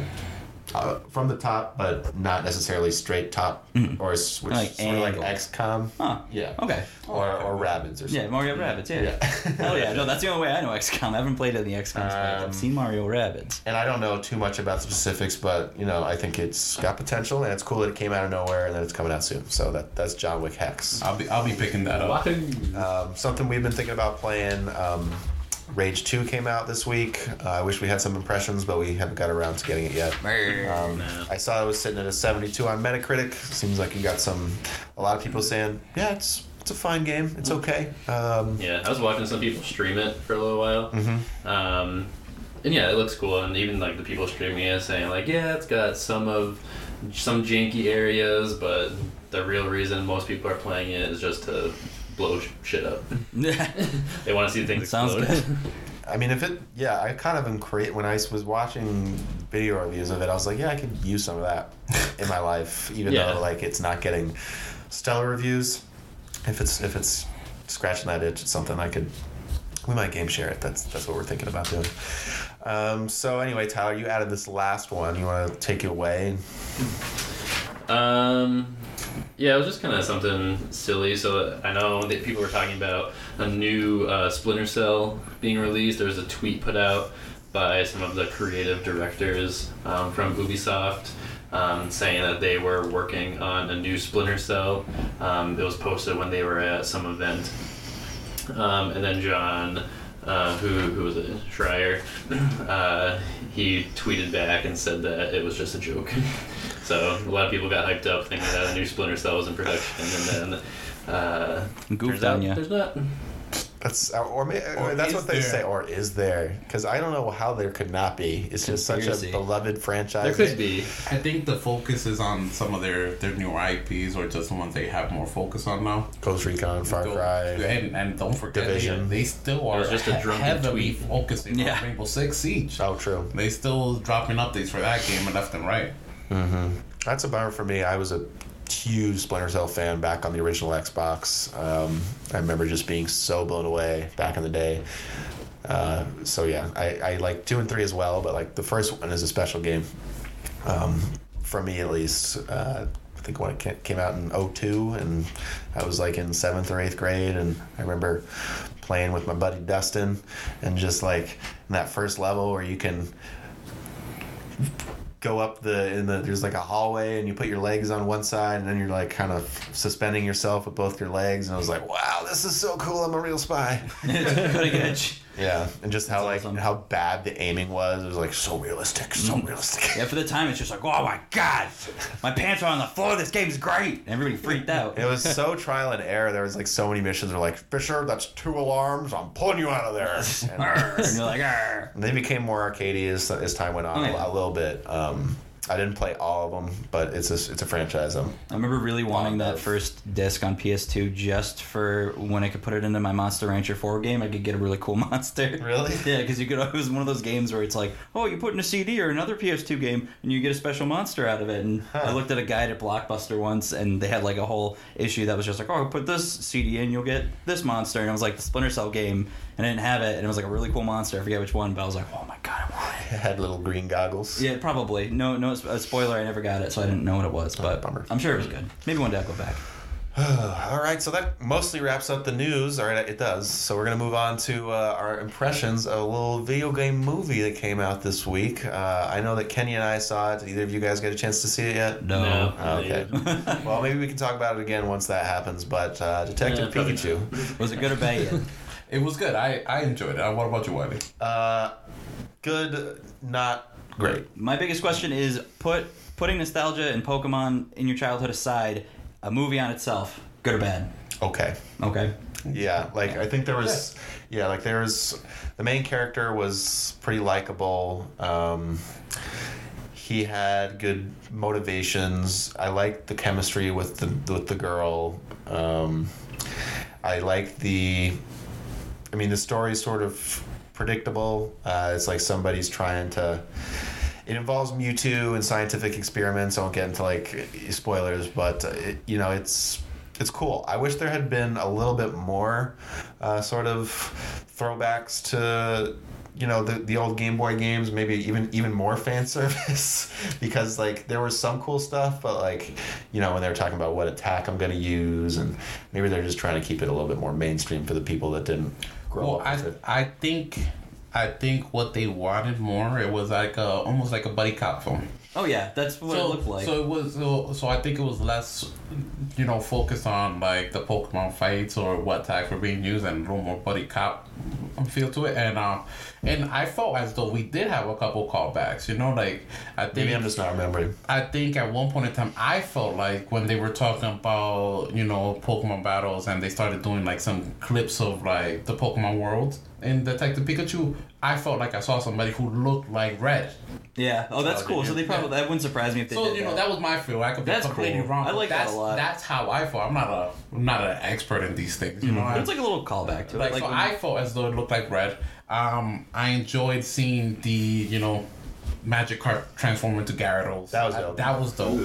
uh, from the top, but not necessarily straight top, or s- which Like sort of like. XCOM. Huh. Yeah. Okay. Or or Rabbids or something. Yeah, Mario Rabbids. Yeah. Yeah. (laughs) Hell yeah. No, that's the only way I know XCOM. I haven't played any XCOM, but Um, I've seen Mario Rabbids. And I don't know too much about the specifics, but you know, I think it's got potential, and it's cool that it came out of nowhere, and that it's coming out soon. So that that's John Wick Hex. I'll be. I'll be picking that up. Um, something we've been thinking about playing. Um, Rage Two came out this week. Uh, I wish we had some impressions, but we haven't got around to getting it yet. Um, Nah. I saw it was sitting at a 72 on Metacritic. Seems like you got some, a lot of people saying, yeah, it's it's a fine game. It's okay. Um, Yeah, I was watching some people stream it for a little while. mhm. Um, and yeah, it looks cool. And even like the people streaming it saying like, yeah, it's got some of some janky areas, but the real reason most people are playing it is just to blow shit up. (laughs) (laughs) They want to see things Sounds explode. good. I mean, if it, yeah, I kind of am create when I was watching video reviews of it, I was like, yeah, I could use some of that in my life, even Yeah. though like it's not getting stellar reviews. If it's if it's scratching that itch, it's something I could. We might game share it. That's that's what we're thinking about doing. Um, so anyway, Tyler, you added this last one. You want to take it away? Um, yeah, it was just kind of something silly. So I know that people were talking about a new uh, Splinter Cell being released. There was a tweet put out by some of the creative directors um, from Ubisoft. Um, saying that they were working on a new Splinter Cell. Um, it was posted when they were at some event. Um, and then John, uh, who, who was a Schreier, (clears throat) uh, he tweeted back and said that it was just a joke. (laughs) so a lot of people got hyped up thinking that a new Splinter Cell was in production, and then uh, Goofed turns out on ya. there's not. That's uh, or, may, Or that's what they there? say. Or is there? Because I don't know how there could not be. It's just such a beloved franchise. There could be. I think the focus is on some of their their newer IPs or just the ones they have more focus on now. Ghost Recon, Far Go- Cry. and, and don't forget Division. They, they still It are was just a drunken heavily tweet. focusing Yeah. on Rainbow Six Siege. Oh, true. They still dropping updates for that game left and right. That's a bummer for me. I was a huge Splinter Cell fan back on the original Xbox. Um, I remember just being so blown away back in the day. Uh, so yeah, I, I like two and three as well, but like the first one is a special game um, for me at least. Uh, I think when it came out in 02 and I was like in seventh or eighth grade and I remember playing with my buddy Dustin and just like in that first level where you can go up the in the there's like a hallway and you put your legs on one side and then you're like kind of suspending yourself with both your legs. And I was like wow this is so cool. I'm a real spy. (laughs) Cutting edge. Yeah and just how like awesome. how bad the aiming was it was like so realistic so realistic Yeah, for the time, it's just like, oh my god, my pants are on the floor. This game's great. And everybody freaked (laughs) out. it was so trial and error there was like so many missions where like Fisher that's two alarms I'm pulling you out of there and, (laughs) and you're like, Arr. And they became more arcadey as, as time went on Oh, yeah. a, a little bit. Um, I didn't play all of them, but it's a it's a franchise. I'm I remember really wanting that of- first disc on PS2 just for when I could put it into my Monster Rancher 4 game, I could get a really cool (laughs) monster. Really? (laughs) Yeah, because you could. It was one of those games where it's like, oh, you put in a CD or another PS2 game, and you get a special monster out of it. And I looked at a guide at Blockbuster once, and they had like a whole issue that was just like, oh, put this CD in, you'll get this monster. And it was like the Splinter Cell game, and I didn't have it, and it was like a really cool monster. I forget which one, but I was like, oh my god, I want it. It (laughs) had little green goggles. Yeah, probably. No, no. A spoiler. I never got it, so I didn't know what it was. But bummer. I'm sure it was good. Maybe one day I'll go back. (sighs) All right, so that mostly wraps up the news. All right, it does. So we're gonna move on to uh, our impressions of a little video game movie that came out this week. Uh, I know that Kenny and I saw it. Did either of you guys get a chance to see it yet? No. No. Oh, okay. (laughs) well, maybe we can talk about it again once that happens. But uh, Detective Yeah, Pikachu, Was it good or bad? (laughs) It was good. I, I enjoyed it. Uh, What about you, Wiley? uh, good, not great. My biggest question is put putting nostalgia and Pokemon in your childhood aside, a movie on itself, good or bad? Okay. Okay. Yeah, like I think there was, yeah, like there was, the main character was pretty likable. Um, he had good motivations. I liked the chemistry with the with the girl. Um, I liked the, I mean, the story's sort of predictable. Uh, it's like somebody's trying to. It involves Mewtwo and scientific experiments. I won't get into like spoilers, but uh, it, you know, it's it's cool. I wish there had been a little bit more uh, sort of throwbacks to you know the, the old Game Boy games, maybe even even more (laughs) fan service because like there was some cool stuff, but like you know when they were talking about what attack I'm gonna use, and maybe they're just trying to keep it a little bit more mainstream for the people that didn't grow Well, up I it. I think I think what they wanted more. It was like a, almost like a buddy cop film. Oh yeah, that's what so, it looked like. So it was so, so I think it was less, you know, focused on like the Pokemon fights or what attacks were being used and a little more buddy cop feel to it. And um, and I felt as though we did have a couple callbacks. You know, like I think Maybe I'm just not remembering. I think at one point in time, I felt like when they were talking about, you know, Pokemon battles and they started doing like some clips of like the Pokemon world in Detective Pikachu, I felt like I saw somebody who looked like Red. yeah. Oh, that's Oh, cool. So they probably that wouldn't surprise me if they So did you know that. that was my feel. I could be That's completely cool. wrong. I but like that that's, a lot. That's how I felt. I'm not a I'm not an expert in these things. You know, But I, it's like a little callback to like, it. Like so when- I felt as though it looked like Red. Um, I enjoyed seeing the you know. Magikarp transform into Gyarados. That was I- dope. that was dope.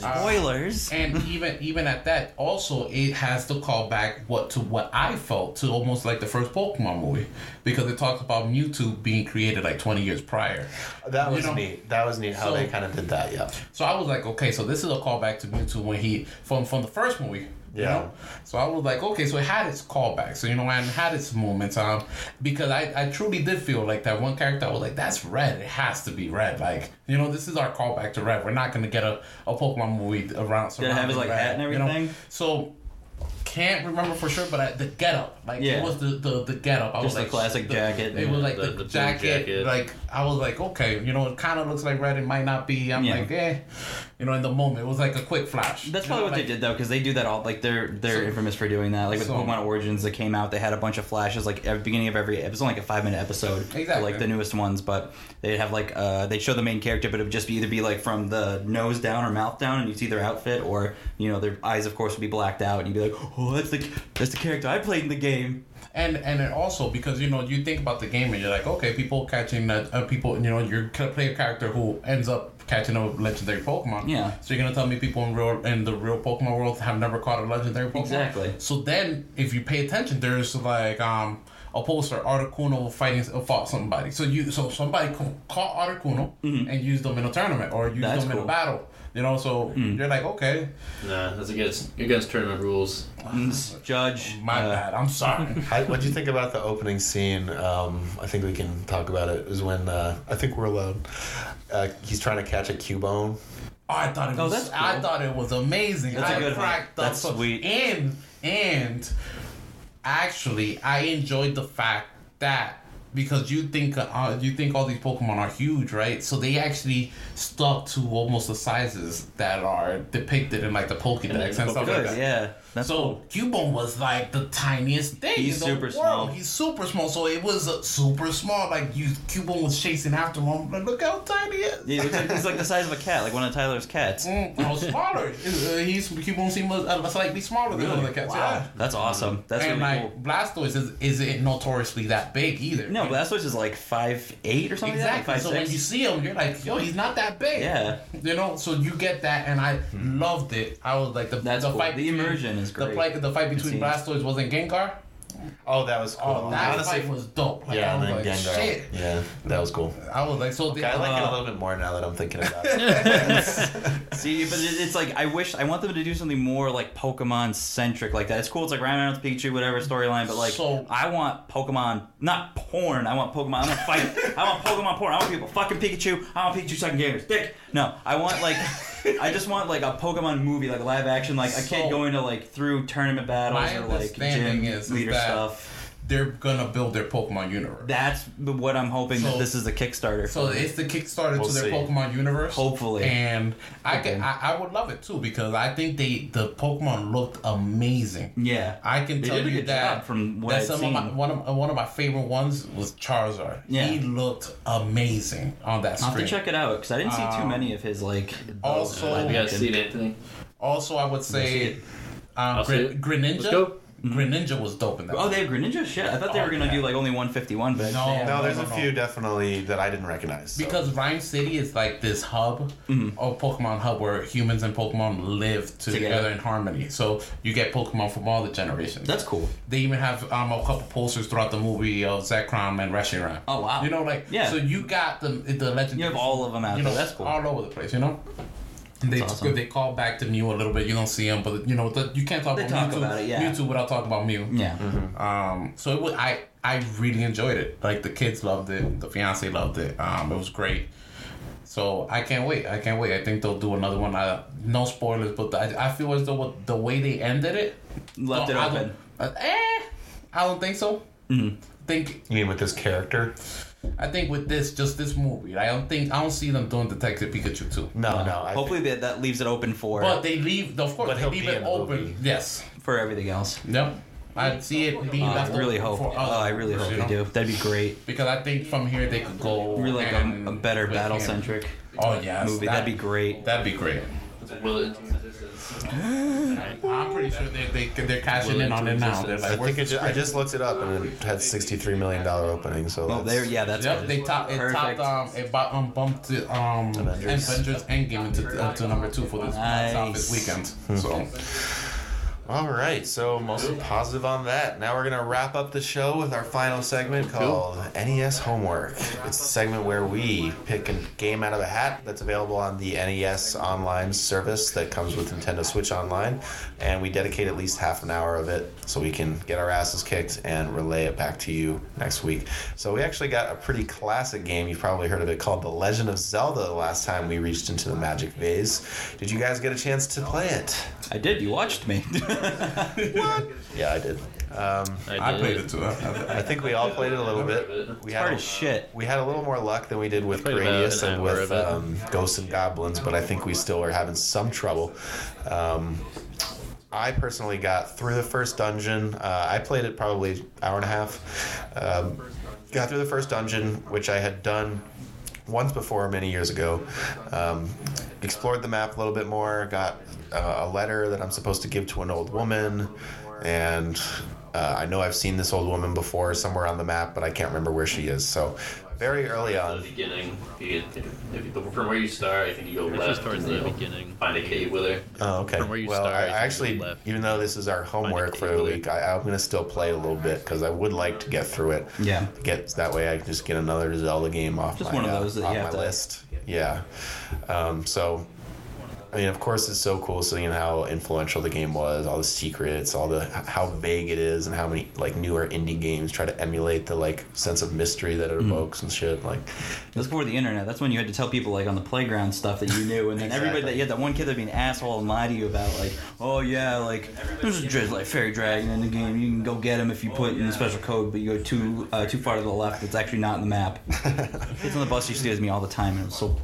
Uh, spoilers. and even even at that, also it has to call back what to what I felt to almost like the first Pokemon movie because it talks about Mewtwo being created like twenty years prior. That You was know, neat. That was neat how so- they kind of did that. Yeah. So I was like, okay, so this is a callback to Mewtwo when he from from the first movie. You Yeah. know? So I was like, okay, so it had its callbacks. So you know, and had its moments. Um, because I, I truly did feel like that one character. I was like, that's red. It has to be red. Like you know, this is our callback to red. We're not gonna get a, a Pokemon movie around. Did it have his, like, red, hat and you know? everything? So can't remember for sure, but I, the getup, like Yeah. it was the the, the getup. I Just was the like classic the- jacket. It was like The- the, jacket, jacket. Like I was like, okay, you know, it kind of looks like red. It might not be. I'm Yeah. like, eh, you know, in the moment, it was like a quick flash. That's You probably know, what like- they did though, because they do that all. Like they're they're So- infamous for doing that. Like with so- Pokemon Origins that came out, they had a bunch of flashes. Like at the beginning of every, it was only like a five minute episode. Exactly. like the newest ones, but they'd have like uh, they'd show the main character, but it would just be either be like from the nose down or mouth down, and you'd see their outfit, or you know their eyes, of course, would be blacked out, and you'd be like, oh, that's the that's the character I played in the game. And and it also because you know you think about the game and you're like okay people catching uh, uh, people you know you're gonna play a character who ends up catching a legendary Pokemon. Yeah. So you're gonna tell me people in real in the real Pokemon world have never caught a legendary Pokemon? Exactly. So then if you pay attention, there's like um a poster Articuno fighting uh, fought somebody. So you so somebody ca- caught Articuno and used them in a tournament or used Mm-hmm. That's them in a battle. You know, so Mm. you're like okay, Nah, that's against against tournament rules. Judge, my uh, bad. I'm sorry. (laughs) what do you think about the opening scene? Um, I think we can talk about it. Is when uh, I think we're allowed. Uh, he's trying to catch a Cubone. Oh, I thought it Oh, was. that's I thought it was amazing. That's a I good cracked up. That's so- sweet. And and actually, I enjoyed the fact that because you think uh, you think all these Pokemon are huge, right? So they actually stuck to almost the sizes that are depicted in like the Pokédex and, stuff like that. yeah. That's so Cubone was like the tiniest thing He's in the super world. small. He's super small, so it was uh, super small. Like you, Cubone was chasing after him. Like, look how tiny he is. Yeah, like, he's like the size of a cat, like one of Tyler's cats. Mm, was smaller. Uh, he's Cubone seemed uh, slightly smaller than other cats. Yeah. That's awesome. That's and really like cool. Blastoise is isn't notoriously that big either. No, Blastoise is like five eight or something Exactly. like that. so Five when you see him, you're like, yo, he's not that big. Yeah. You know, so you get that, and I hmm. loved it. I was like, the That's the cool. fight, The between- immersion is The great. fight, the fight between. Blastoise wasn't Gengar. Oh, that was cool. Oh, that Honestly, fight was dope. Like, yeah, I and was then like, Gengar. shit. Yeah, that was cool. I was like, so Okay, the, I like it a uh, little bit more now that I'm thinking about (laughs) it. (laughs) See, but it- it's like I wish I want them to do something more like Pokemon centric like that. It's cool. It's like Ryan Reynolds, Pikachu, whatever storyline. But like, So- I want Pokemon, not porn. I want Pokemon. I want fight. I want Pokemon porn. I want people fucking Pikachu. I want Pikachu sucking gamers. Dick. No, I want like, I just want like a Pokemon movie, like live action, like a kid So- going to like through tournament battles My or like understanding gym is- is leader that- stuff. They're gonna build their Pokemon universe. That's what I'm hoping that this is a Kickstarter. So for. it's the Kickstarter We'll to their see. Pokemon universe. Hopefully. and I, Okay. can, I I would love it too because I think they the Pokemon looked amazing. yeah. I can They tell did a you good that job from what that I'd some seen. of my one of one of my favorite ones was Charizard. Yeah. he looked amazing on that I'll have to check it out because I didn't see too Um, many of his like. also- live We gotta see it, Anthony. Also, I would say it. um, I'll see Gren- it. Greninja. Let's go. Greninja was dope in that. Oh, they have Greninja? Shit, I thought they Oh, were gonna yeah. do like only 151, but No. no, there's no, a no. few definitely that I didn't recognize. so. Because Ryme City is like this hub, Mm-hmm. Pokemon hub, where humans and Pokemon live together, Together. in harmony. So you get Pokemon from all the generations. that's cool. They even have um, a couple posters throughout the movie of Zekrom and Reshiram. Oh wow. You know, like Yeah. So you got the the legend. You have all of them out you there. know, That's cool. all over the place. You know. And They That's awesome. they call back to Mew a little bit. You don't see him, but you know the, you can't talk They about talk Mewtwo, about it, yeah. Mewtwo without talking about Mew. Yeah. Um, so it was I I really enjoyed it. Like the kids loved it, the fiance loved it. Um, it was great. So I can't wait. I can't wait. I think they'll do another one. I, no spoilers, but I, I feel as though what, the way they ended it Left it I open. don't- uh, eh, I don't think so. Mhm. Think you mean with this character? I think with this, just this movie, I don't think I don't see them doing Detective Pikachu too. No, no. I Hopefully that, that leaves it open for But they leave, of course, But they he'll leave be it the open. movie. Yes. for everything else. Yep. I see it being Oh, left I really open hope. for Oh, uh, other I really hope you they know? do. That'd be great. Because I think from here they could go Really like and a, a better with battle him. centric Oh yes, movie. That'd be great. That'd be great. Will it? I'm pretty sure they they they're cashing in on it now. They're like, I think the it ju- I just looked it up and it had sixty-three million dollar opening. So Oh, that's, there. Yeah, that's Yep, they top it Perfect. topped um it bu- um bumped it, um Avengers. Avengers Endgame into uh, to number two for this box office weekend. So All right, so mostly positive on that. Now we're gonna wrap up the show with our final segment called NES Homework. It's the segment where we pick a game out of a hat that's available on the NES online service that comes with Nintendo Switch Online, and we dedicate at least half an hour of it so we can get our asses kicked and relay it back to you next week. So we actually got a pretty classic game. You've probably heard of it called The Legend of Zelda. The last time we reached into the Magic Vase, did you guys get a chance to play it? I did. You watched me. (laughs) (laughs) Yeah, I did. Um, I did. played it too. I think we all played it a little bit. We Hard had as shit. we had a little more luck than we did with Played Gradius an and with um, Ghosts and Goblins, but I think we still are having some trouble. Um, I personally got through the first dungeon. Uh, I played it probably hour and a half. Um, got through the first dungeon, which I had done once before many years ago. Um, explored the map a little bit more. Got uh, a letter that I'm supposed to give to an old woman, and uh, I know I've seen this old woman before somewhere on the map, but I can't remember where she is. So very early At on. the beginning, if you, if you, from where you start, I think you go Yours left. towards the beginning. Find a cave with her. Oh, okay. From where you well, start, I, you I actually, left. even though this is our homework for the week, I, I'm gonna still play a little bit because I would like to get through it. Yeah. Get that way I can just get another Zelda game off Just my, one of uh, those that off you my to- list. Yeah. Um, so I mean, of course, it's so cool seeing how influential the game was, all the secrets, all the how vague it is, and how many like newer indie games try to emulate the like sense of mystery that it evokes and shit. Like, was before the internet. That's when you had to tell people like on the playground stuff that you knew, and then everybody that you had that one kid that'd be an asshole and lie to you about like, oh yeah, like there's a dra- like fairy dragon in the game. You can go get him if you put in the special code, but you go too uh, too far to the left. It's actually not in the map. (laughs) Kids on the bus used to do this to me all the time, and it was so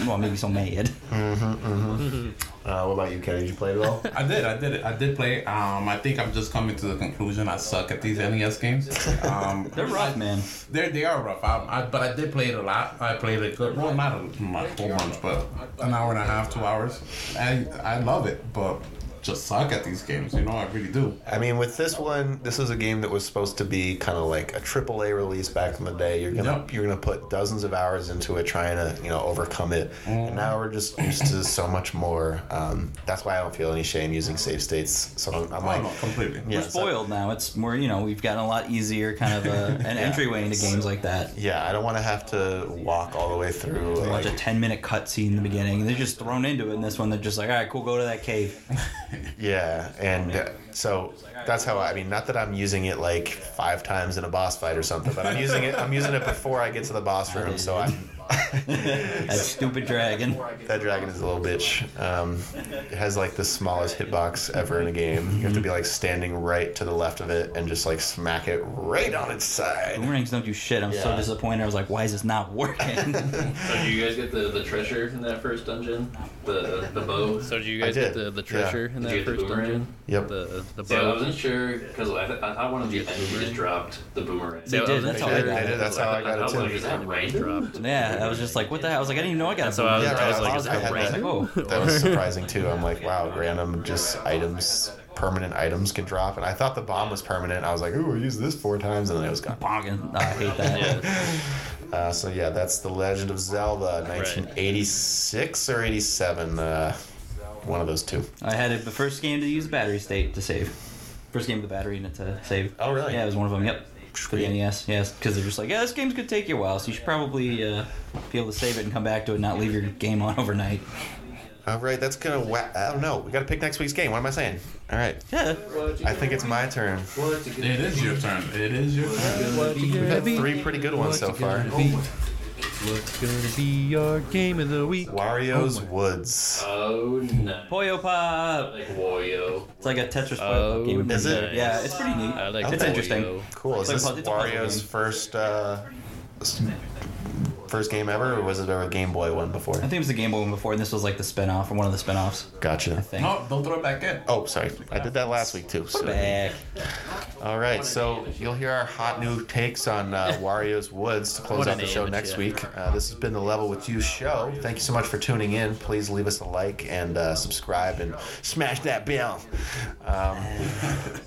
well, it made me so mad. uh, what about you, Kenny? Did you play it all? I did, I did. I did play. Um, I think I'm just coming to the conclusion I suck at these NES games. Um, (laughs) They're rough, man. They're they are rough. I, I, but I did play it a lot. I played it good. Well, not a, not a whole bunch, but an hour and a half, two hours. I I love it, but just suck at these games. You know, I really do. I mean, with this one, this is a game that was supposed to be kind of like a AAA release back in the day. You're gonna Yep. you're gonna put dozens of hours into it, trying to you know overcome it. And now we're just used to so much more. Um, that's why I don't feel any shame using save states. So I'm, I'm Oh like, no, completely. yeah, We're so- spoiled now. It's more, you know, we've gotten a lot easier, kind of a, (laughs) an entryway into games like that. yeah, I don't want to have to walk all the way through. Watch a 10 minute cutscene in the beginning, and they're just thrown into it. And this one, they're just like, all right, cool, go to that cave. (laughs) (laughs) yeah, and uh, so that's how I, I mean. Not that I'm using it like five times in a boss fight or something, but I'm using it. I'm using it before I get to the boss room. So I'm. That stupid dragon. That dragon is a little bitch. Um, it has like the smallest hitbox ever in a game. You have to be like standing right to the left of it and just like smack it right on its side. Boomerangs don't do shit. I'm so Yeah. disappointed. I was like, why is this not working? (laughs) So did you guys get the, the treasure in that first dungeon? The the bow? So did you I guys did, get the, the yeah. treasure in Did that you get the first boomerang? dungeon? Yep. The the See, I bow. wasn't sure because I, th- I thought one of the enemies dropped the boomerang. They I did, that's making how I sure- got it. That's how I got it, thought one too. of his random. dropped. yeah, I was just like, what the hell? I was like, I didn't even know I got a So I was. Yeah, I was right, like, I is had it that. I was like, random? oh. That was (laughs) surprising too. I'm like, wow, random just items, permanent items can drop. And I thought the bomb was permanent. I was like, ooh, I used this four times, and then it was gone. Bonking. I hate that. Yeah. (laughs) Uh, so yeah, that's the Legend of Zelda, 1986 or 87. Uh, one of those two. I had it, the first game to use battery state to save. First game with the battery in it to save. Oh, really? Yeah, it was one of them. Yep. For the NES, yes, because they're just like, yeah, this game's gonna take you a while, so you should probably uh, be able to save it and come back to it, and not leave your game on (laughs) overnight. All right, that's gonna. Wa- I don't know. We got to pick next week's game. What am I saying? All right. Yeah. I think it's my turn. It is your turn. It is your turn. We've had three pretty good ones so far. What's gonna be your game of the week? Wario's Woods. Oh no. Poyo Pop. Like Wario. It's like a Tetris Oh, game. Is it? Yeah, it's pretty neat. I like it's Wario. interesting. Cool. Is It's this like a pu- it's a puzzle Wario's game. first uh, s- first game ever, or was it a Game Boy one before? I think it was the Game Boy one before, and this was like the spin-off or one of the spin-offs. I Gotcha. think. No, don't throw it back in. Oh, sorry. I did that last week too. So. Back. All right, so you'll hear our hot new takes on uh, (laughs) Wario's Woods to close out the show amateur. next week. Uh, this has been the Level with You show. Thank you so much for tuning in. Please leave us a like and uh, subscribe and smash that bell. Um,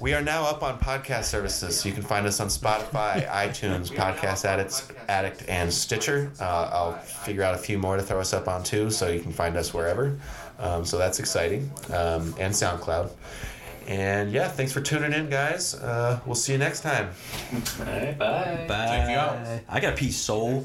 we are now up on podcast services, so you can find us on Spotify, iTunes, Podcast Addict, Addict, and Stitcher. Uh, I'll figure out a few more to throw us up on too, so you can find us wherever. Um, so that's exciting, um, and SoundCloud. And yeah, thanks for tuning in, guys. Uh, we'll see you next time. Alright, bye. Bye. Check you out. I got a piece soul.